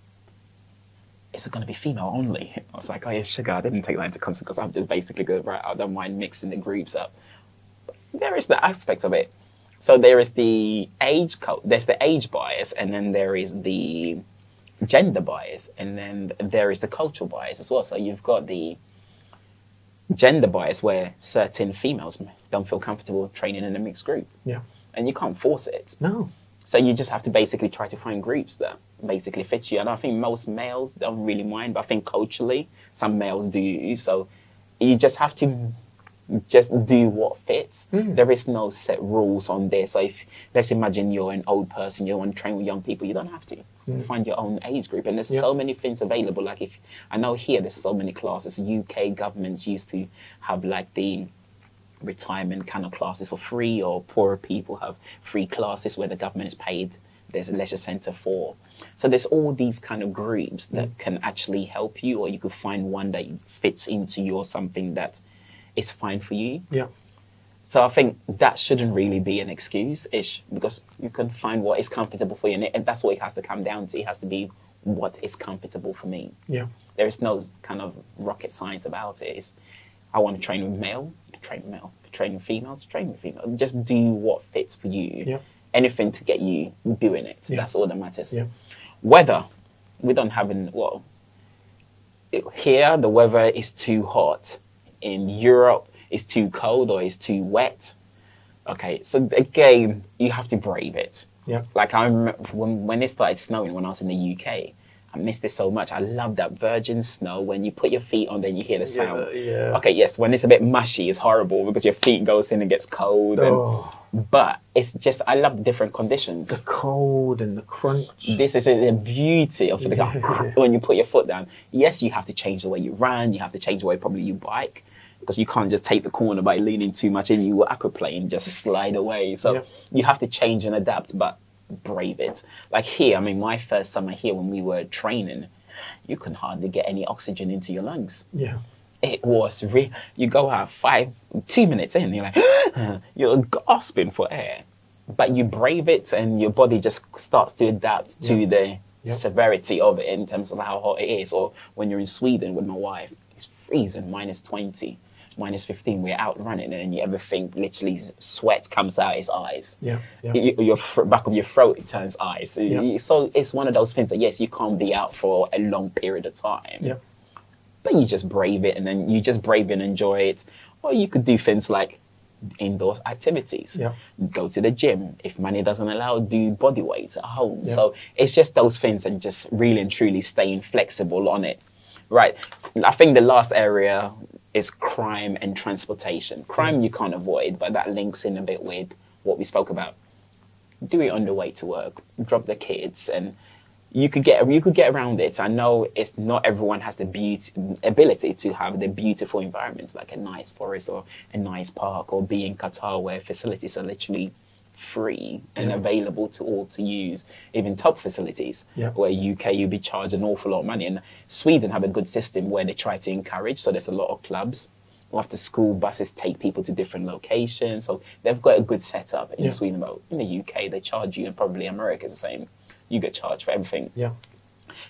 is it going to be female only? I was like, oh yeah, sugar. I didn't take that into consideration because I'm just basically good, right? I don't mind mixing the groups up. There is the aspect of it. So there is the age co- there's the age bias, and then there is the gender bias, and then there is the cultural bias as well. So you've got the gender bias where certain females don't feel comfortable training in a mixed group, Yeah. and you can't force it. No. So you just have to basically try to find groups that basically fit you. And I think most males don't really mind, but I think culturally some males do. So you just have to just do what fits. Hmm. There is no set rules on this. So if let's imagine you're an old person, you want to train with young people, you don't have to. Mm. Find your own age group, and there's Yeah. so many things available. Like if I know here, there's so many classes. UK governments used to have like the retirement kind of classes for free, or poorer people have free classes where the government is paid. There's a leisure centre for. So there's all these kind of groups that mm. can actually help you, or you could find one that fits into your something that is fine for you. Yeah. So I think that shouldn't really be an excuse, ish, because you can find what is comfortable for you, and, that's what it has to come down to. It has to be what is comfortable for me. Yeah. There is no kind of rocket science about it. It's, I want to train with male, train with male. Train with females, train with female. Just do what fits for you. Yeah. Anything to get you doing it. Yeah. That's all that matters. Yeah. Weather, we don't have an well. Here the weather is too hot. In Europe, it's too cold or it's too wet. Okay, so again, you have to brave it. Yeah. Like I remember when when it started snowing when I was in the UK, I missed it so much. I love that virgin snow when you put your feet on, then you hear the sound. yeah. Okay, yes, when it's a bit mushy, it's horrible because your feet goes in and gets cold. And, Oh, But it's just I love the different conditions. the cold and the crunch. This is the beauty of the Yeah. when you put your foot down. Yes, you have to change the way you run. You have to change the way probably you bike because you can't just take the corner by leaning too much in. You will aquaplane just slide away. So Yeah. you have to change and adapt, but brave it. Like here, I mean, my first summer here when we were training, you can hardly get any oxygen into your lungs Yeah. it was re- you go out five two minutes in you're like you're gasping for air but you brave it and your body just starts to adapt to Yeah. the Yeah. severity of it in terms of how hot it is or when you're in sweden with my wife it's freezing minus 20 minus 15 we're out running and you ever think literally sweat comes out his eyes Yeah. Yeah. Your back of your throat it turns ice Yeah. So it's one of those things that yes you can't be out for a long period of time Yeah. but you just brave it and then you just brave and enjoy it. Or you could do things like indoor activities. Yeah. Go to the gym. If money doesn't allow, do body weight at home. Yeah. So it's just those things and just really and truly staying flexible on it. Right. I think the last area is crime and transportation. Crime you can't avoid, but that links in a bit with what we spoke about. Do it on the way to work. Drop the kids and you could get you could get around it. I know it's not everyone has the beauty ability to have the beautiful environments like a nice forest or a nice park or be in Qatar where facilities are literally free and Yeah. available to all to use. Even top facilities Yeah. where UK you'd be charged an awful lot of money. And Sweden have a good system where they try to encourage. So there's a lot of clubs. After school buses take people to different locations. So they've got a good setup in Yeah. Sweden. But in the UK, they charge you, and probably America's the same. You get charged for everything. Yeah.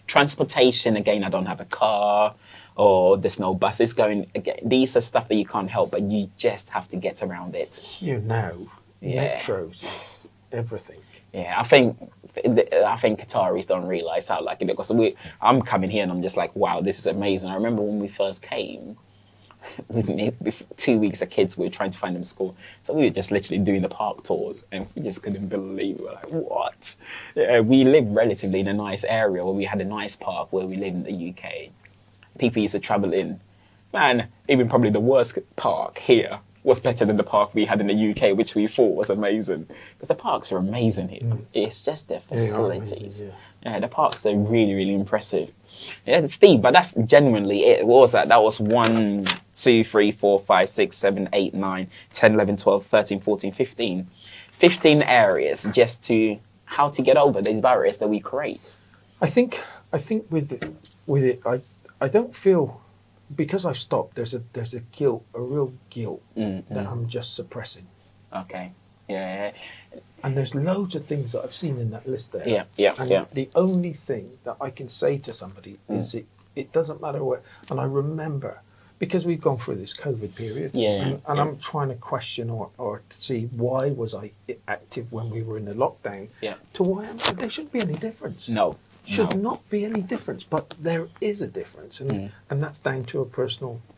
Transportation, again, I don't have a car or there's no buses going. Again, these are stuff that you can't help, but you just have to get around it. You now, Yeah. metros, everything. Yeah, I think I think Qataris don't realize how lucky because we. I'm coming here and I'm just like, wow, this is amazing. I remember when we first came, with me, two weeks of kids, we were trying to find them school, so we were just literally doing the park tours, and we just couldn't believe. We were like, what? Yeah, we live relatively in a nice area where we had a nice park where we live in the UK. People used to travel in. Man, even probably the worst park here was better than the park we had in the UK, which we thought was amazing. Because the parks are amazing here. It's just the Mm. Are amazing, facilities. yeah. yeah, the parks are really, really impressive. Yeah, Steve, but that's genuinely it. What was that? That was 1, 2, 3, 4, 5, 6, 7, 8, 9, 10, 11, 12, 13, 14, 15. 15 areas just to how to get over these barriers that we create. I think I think with it, with it, I I don't feel because I've stopped. There's a there's a guilt, a real guilt Mm, that mm. I'm just suppressing. Okay. Yeah. And there's loads of things that I've seen in that list there. Yeah, yeah, And yeah. the only thing that I can say to somebody Mm. is it it doesn't matter what. And I remember because we've gone through this COVID period. Yeah, And, and yeah. I'm trying to question or, or to see why was I active when we were in the lockdown. Yeah. To why I'm, there shouldn't be any difference. No. Should no. not be any difference, but there is a difference, and Mm. and that's down to a personal.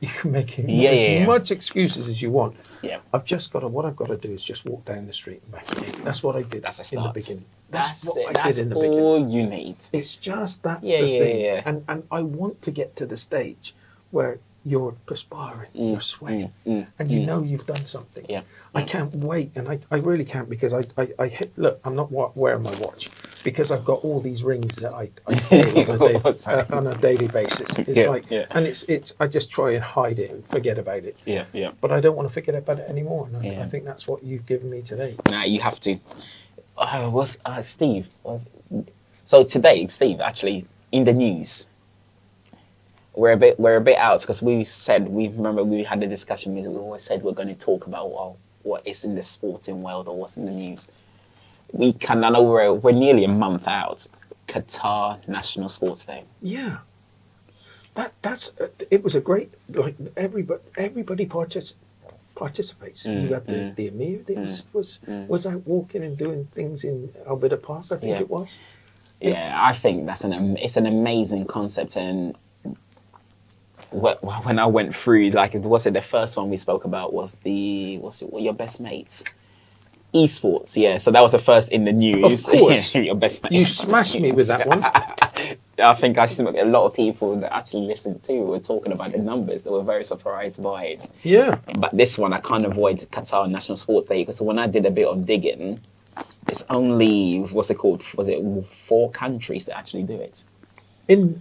You can make Yeah, as yeah, yeah. much excuses as you want. Yeah. I've just got to. What I've got to do is just walk down the street and back again. That's what I did. That's a in the start. beginning. That's, what it. I That's did in the beginning. all you need. It's just that's Yeah, the yeah, thing, yeah. and and I want to get to the stage where you're perspiring, Mm, you're sweating, mm, mm, and you mm. know you've done something. Yeah, I can't wait, and I, I really can't because I, I, I hit, look, I'm not wa- wearing my watch because I've got all these rings that I, I on, a day, uh, on a daily basis. It's Yeah, like, yeah. and it's it's I just try and hide it and forget about it, Yeah, yeah. but I don't want to forget about it anymore. And I, Yeah. I think that's what you've given me today. Nah, you have to. Uh, was uh, Steve? Was so today? Steve actually in the news. We're a bit we're a bit out because we said we remember we had a discussion. We always said we're going to talk about well, what is in the sporting world or what's in the news. We can I know we're we're nearly a month out. Qatar National Sports Day. Yeah. That that's uh, it was a great like everybody everybody partic- participates. Mm, you had the, mm. the emir that was was, mm. was out walking and doing things in Al Bidda Park. I think Yeah. it was. Yeah, I think that's an it's an amazing concept and. Wh- wh- When I went through, like, was it the first one we spoke about? Was the what's it? Your best mates, esports? Yeah, so that was the first in the news. Of course. your best mates. You smashed me with that one. I think I see a lot of people that actually listened to were talking about the numbers. They were very surprised by it. Yeah. But this one, I can't avoid Qatar National Sports Day because when I did a bit of digging, it's only what's it called? Was it four countries that actually do it In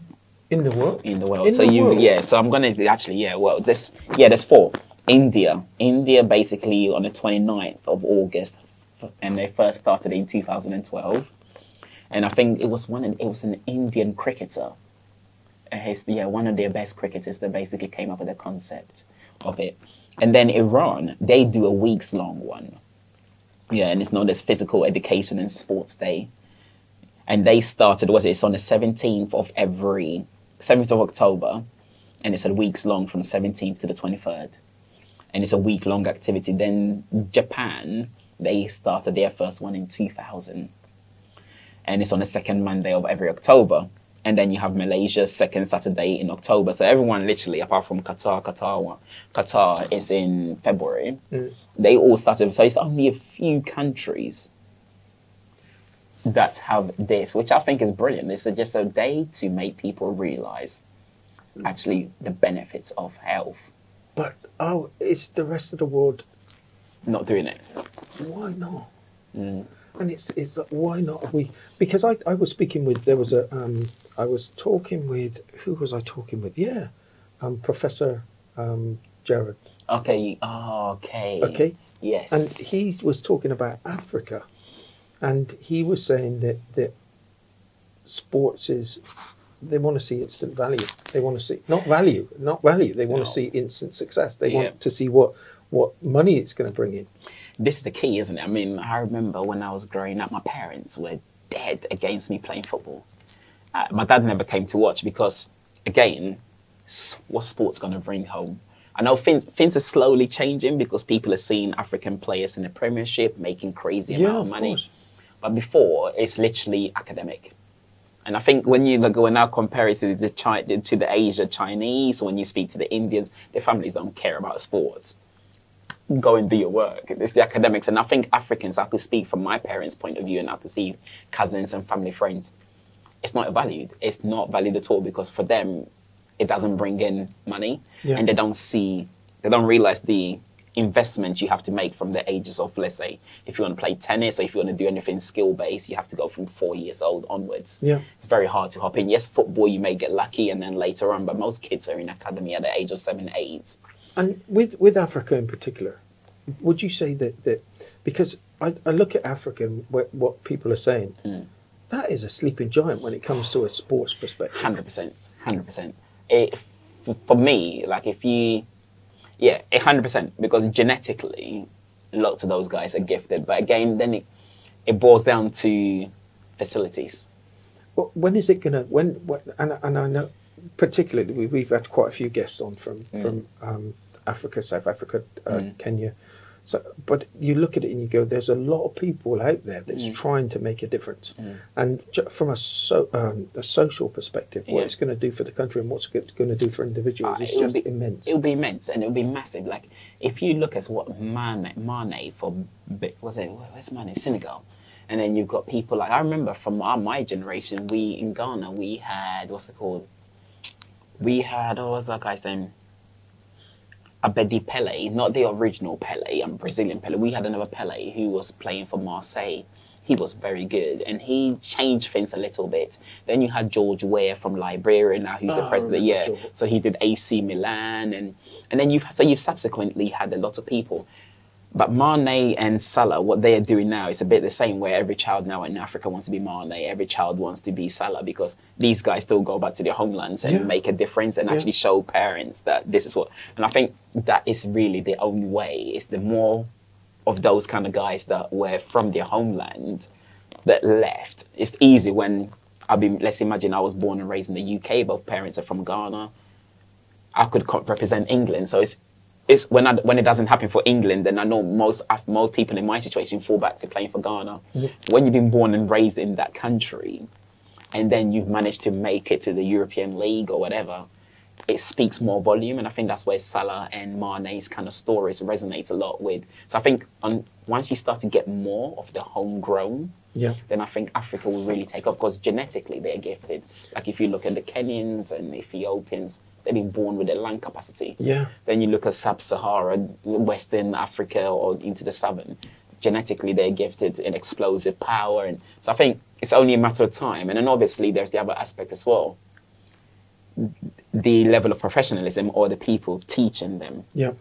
in the world. in the world? In so the you, world? yeah. So I'm gonna actually, yeah. Well, this, yeah. There's four. India, India, basically on the 29th of August, and they first started in 2012. And I think it was one. It was an Indian cricketer. His, yeah, one of their best cricketers that basically came up with the concept of it. And then Iran, they do a weeks long one. Yeah, and it's known as Physical Education and Sports Day. And they started, was it? It's on the 17th of every, 17th of October. And it's a weeks long from 17th to the 23rd. And it's a week long activity. Then Japan, they started their first one in 2000 and it's on the second Monday of every October. And then you have Malaysia's second Saturday in October. So everyone, literally, apart from Qatar, Qatar, Qatar is in February. Mm. They all started. So it's only a few countries that have this, which I think is brilliant. It's just a day to make people realize actually the benefits of health. But oh, it's the rest of the world. Not doing it. Why not? Mm. And it's it's like, why not? We because I, I was speaking with there was a um I was talking with who was I talking with? Yeah, um Professor um Jared. Okay. Oh, okay. Okay. Yes. and he was talking about Africa, and he was saying that that sports is they want to see instant value. They want to see not value, not value. They want No. to see instant success. They Yeah. want to see what what money it's going to bring in. this is the key, isn't it? I mean, I remember when I was growing up, my parents were dead against me playing football. Uh, my dad never came to watch because, again, what's sports going to bring home? I know things, things are slowly changing because people are seeing African players in the Premiership making crazy Yeah, amount of of money. course. Before, it's literally academic. And I think when you like, when now compare it to the Chi- to the Asia Chinese, when you speak to the Indians, their families don't care about sports go and do your work. It's the academics. And I think Africans, I could speak from my parents' point of view and I could see cousins and family friends. It's not valued. It's not valued at all because for them, it doesn't bring in money Yeah. and they don't see, they don't realize the investment you have to make from the ages of, let's say, if you want to play tennis or if you want to do anything skill based, you have to go from four years old onwards. Yeah. It's very hard to hop in. Yes, football, you may get lucky and then later on, but most kids are in academy at the age of seven, eight. And with with Africa in particular, would you say that that because I, I look at Africa and what, what people are saying, Mm. that is a sleeping giant when it comes to a sports perspective. Hundred percent, hundred percent. It for me, like if you, yeah, a hundred percent, because genetically, lots of those guys are gifted. But again, then it it boils down to facilities. Well, when is it gonna? When? when and and I know, particularly we, we've had quite a few guests on from Mm. from um, Africa, South Africa, uh, Mm. Kenya. So, but you look at it and you go, there's a lot of people out there that's Mm. trying to make a difference. Mm. And from a so um, a social perspective, what Yeah. it's going to do for the country and what's going to do for individuals Uh, is just be- immense. It will be immense and it will be massive. Like if you look at what Mane, Mane for was it where's Mane Senegal, and then you've got people like I remember from our, my generation. We in Ghana we had what's it called? We had what was that guy's name? Abedi Pele, not the original Pele, um, Brazilian Pele. We had another Pele who was playing for Marseille. He was very good, and he changed things a little bit. Then you had George Weah from Liberia, now who's Oh, the president. Yeah, George. so he did AC Milan, and and then you've so you've subsequently had a lot of people. But Mane and Salah, what they are doing now is a bit the same. Where every child now in Africa wants to be Mane, every child wants to be Salah because these guys still go back to their homelands and Yeah. make a difference and Yeah. actually show parents that this is what. And I think that is really the only way. It's the more of those kind of guys that were from their homeland that left. It's easy when I've been. Let's imagine I was born and raised in the UK. Both parents are from Ghana. I could co- represent England. So it's it's when I, when it doesn't happen for England, then I know most uh, most people in my situation fall back to playing for Ghana. When you've been born and raised in that country, and then you've managed to make it to the European League or whatever, it speaks more volume. And I think that's where Salah and Mane's kind of stories resonate a lot with. So I think on, once you start to get more of the homegrown, Yeah. then I think Africa will really take off because genetically they're gifted. Like if you look at the Kenyans and Ethiopians, they've been born with a lung capacity. Yeah. Then you look at Sub-Sahara, Western Africa, or into the southern. Genetically, they're gifted in explosive power, and so I think it's only a matter of time. And then obviously, there's the other aspect as well: the level of professionalism or the people teaching them Yeah.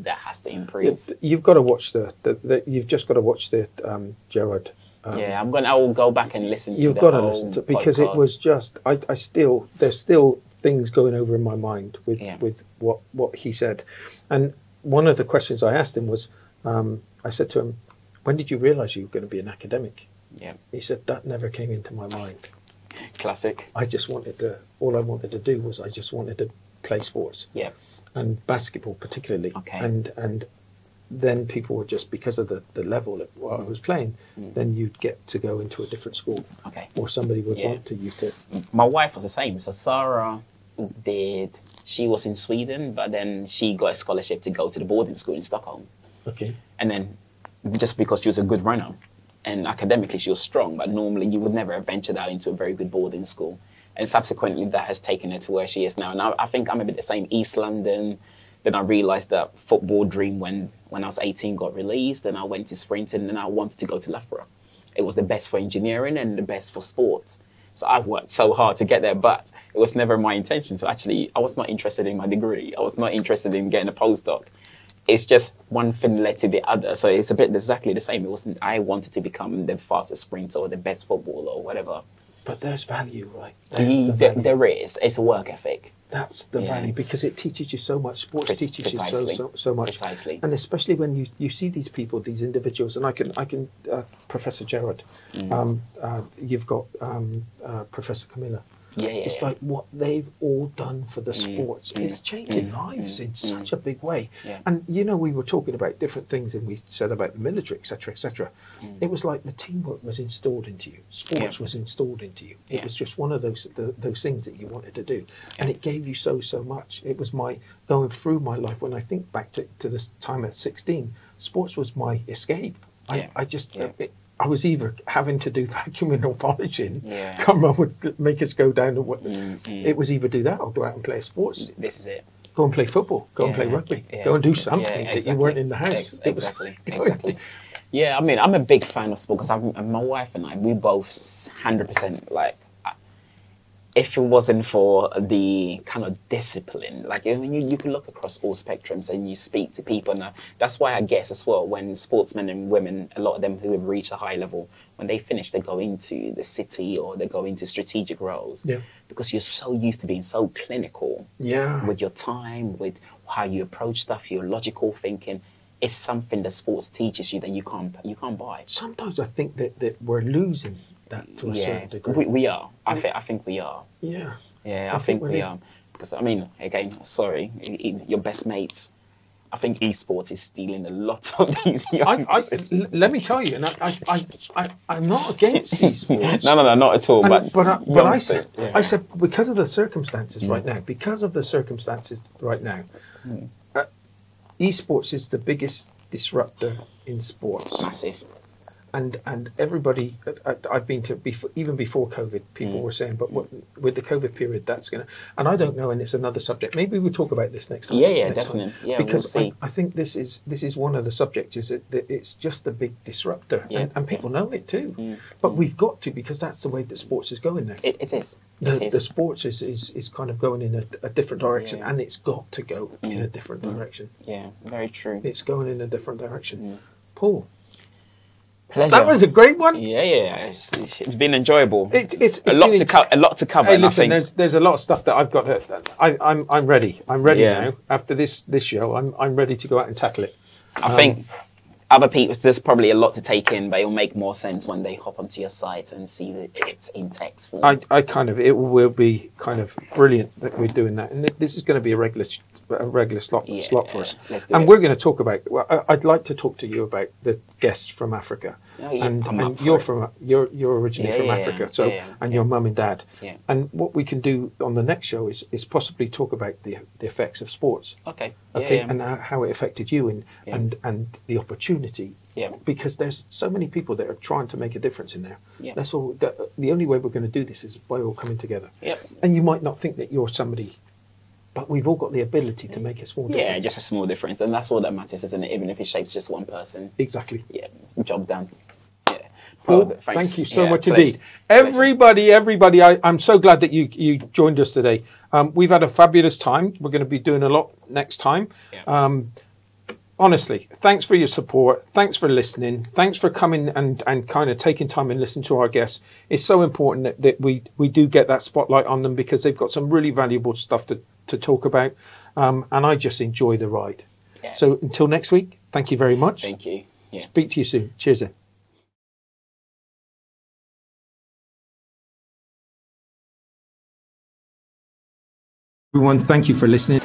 that has to improve. You've got to watch the, the, the you've just got to watch the um, Gerard. Um, yeah, I'm gonna. I will go back and listen to You've the got to listen to it because it was just I, I still there's still things going over in my mind with Yeah. with what what he said, and one of the questions I asked him was um, I said to him, when did you realise you were going to be an academic? yeah, He said that never came into my mind. classic. I just wanted to all I wanted to do was I just wanted to play sports Yeah, and basketball particularly. Okay. And and then people would just because of the, the level at what I was playing, hmm. then you'd get to go into a different school. okay. Or somebody would Yeah. want to you to my wife was the same. So Sarah did. She was in Sweden, but then she got a scholarship to go to the boarding school in Stockholm. Okay. And then just because she was a good runner and academically she was strong, but normally you would never have ventured out into a very good boarding school. And subsequently, that has taken her to where she is now. And I, I think I'm a bit the same. East London. Then I realised that football dream when when I was 18 got released. Then I went to sprinting, and I wanted to go to Loughborough. It was the best for engineering and the best for sports. So I worked so hard to get there, but it was never my intention to actually. I was not interested in my degree. I was not interested in getting a postdoc. It's just one thing led to the other. So it's a bit exactly the same. It wasn't. I wanted to become the fastest sprinter or the best footballer or whatever. But there's value, right? There's the there, value. there is. It's a work ethic. That's the Yeah. value because it teaches you so much. Sports Pre- teaches precisely. you so, so so much, Precisely. and especially when you, you see these people, these individuals, and I can I can uh, Professor Gerard, Mm. um, uh, you've got um, uh, Professor Camilla. Yeah, yeah, It's yeah. like what they've all done for the sports. mm, It's changing mm, lives mm, in mm. such a big way. Yeah. And you know, we were talking about different things, and we said about the military, etc., etc. Mm. It was like the teamwork was installed into you. Sports was installed into you. It was just one of those the, those things that you wanted to do, and it gave you so so much. It was my going through my life when I think back to, to this time at sixteen. Sports was my escape. I, I just it, I was either having to do vacuuming or polishing. Yeah. Come would make us go down to what Mm, mm. it was either do that or go out and play sports. This is it. Go and play football. Go and play rugby. yeah, Go and do yeah, something that you weren't in the house. Ex- exactly, exactly. Yeah, I mean, I'm a big fan of sport because my wife and I, we both hundred percent like. If it wasn't for the kind of discipline, like I mean, you, you can look across all spectrums and you speak to people, and uh, that's why I guess as well when sportsmen and women, a lot of them who have reached a high level, when they finish, they go into the city or they go into strategic roles, Yeah. because you're so used to being so clinical Yeah. with your time, with how you approach stuff, your logical thinking. It's something that sports teaches you that you can't you can't buy. Sometimes I think that, that we're losing that to a yeah, certain degree. we, we are. I think I think we are. yeah. Yeah, I I, think think, we are. Because I mean, again, sorry, your best mates. I think esports is stealing a lot of these I, young. I, l- let me tell you, and I, I, I, I, I'm not against esports. no, no, no, not at all. And- but but I, but I said, yeah. I said because of the circumstances right now, because of the circumstances right now, Hmm. uh, esports is the biggest disruptor in sports. massive. And and everybody I, I've been to before, even before COVID, people Mm. were saying, but what, with the COVID period, that's gonna. And I don't know, and it's another subject. Maybe we'll talk about this next time. Yeah, yeah, next time. definitely. Yeah, we'll because see. I, I think this is this is one of the subjects. Is that, it's just a big disruptor, Yeah, and, and people know it too. Mm, But we've got to because that's the way that sports is going now. It, it is. the, It the sports is, is, is kind of going in a, a different direction, Yeah. and it's got to go in Mm. a different direction. Yeah, very true. It's going in a different direction. Mm. Paul, Pleasure. that was a great one. Yeah, yeah. It's, it's been enjoyable. It, it's, a lot to co- a lot to cover. Hey, listen, there's there's a lot of stuff that I've got. To, I, I'm I'm ready. I'm ready Yeah. now. After this this show, I'm I'm ready to go out and tackle it. I um, think other people there's probably a lot to take in, but it'll make more sense when they hop onto your site and see that it's in text form. I, I kind of it will be kind of brilliant that we're doing that, and this is going to be a regular a regular slot Yeah, slot for us. and it. we're going to talk about. Well, I'd like to talk to you about the guests from Africa, Oh, yeah, and, and you're it. from you're you're originally Yeah, from Africa, so and your mum and dad. Yeah. And what we can do on the next show is is possibly talk about the the effects of sports. okay. Okay, and how, it affected you and and and the opportunity Yeah. because there's so many people that are trying to make a difference in there. Yeah. That's all. The only way we're going to do this is by all coming together. Yep. And you might not think that you're somebody, but we've all got the ability to make a small difference. Yeah, just a small difference, and that's all that matters, isn't it? Even if it shapes just one person. exactly. Yeah, job done. Yeah. Well, thank you so Yeah, much pleasure. indeed. Everybody, everybody, I, I'm so glad that you, you joined us today. Um, we've had a fabulous time. We're going to be doing a lot next time. Yeah. Um, honestly, thanks for your support. Thanks for listening. Thanks for coming and, and kind of taking time and listening to our guests. It's so important that, that we, we do get that spotlight on them because they've got some really valuable stuff to, to talk about. Um, and I just enjoy the ride. Yeah. So until next week, thank you very much. Thank you. Yeah. Speak to you soon. Cheers then. Everyone, thank you for listening.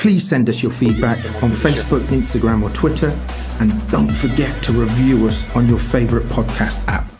Please send us your feedback on Facebook, Instagram, or Twitter. And don't forget to review us on your favorite podcast app.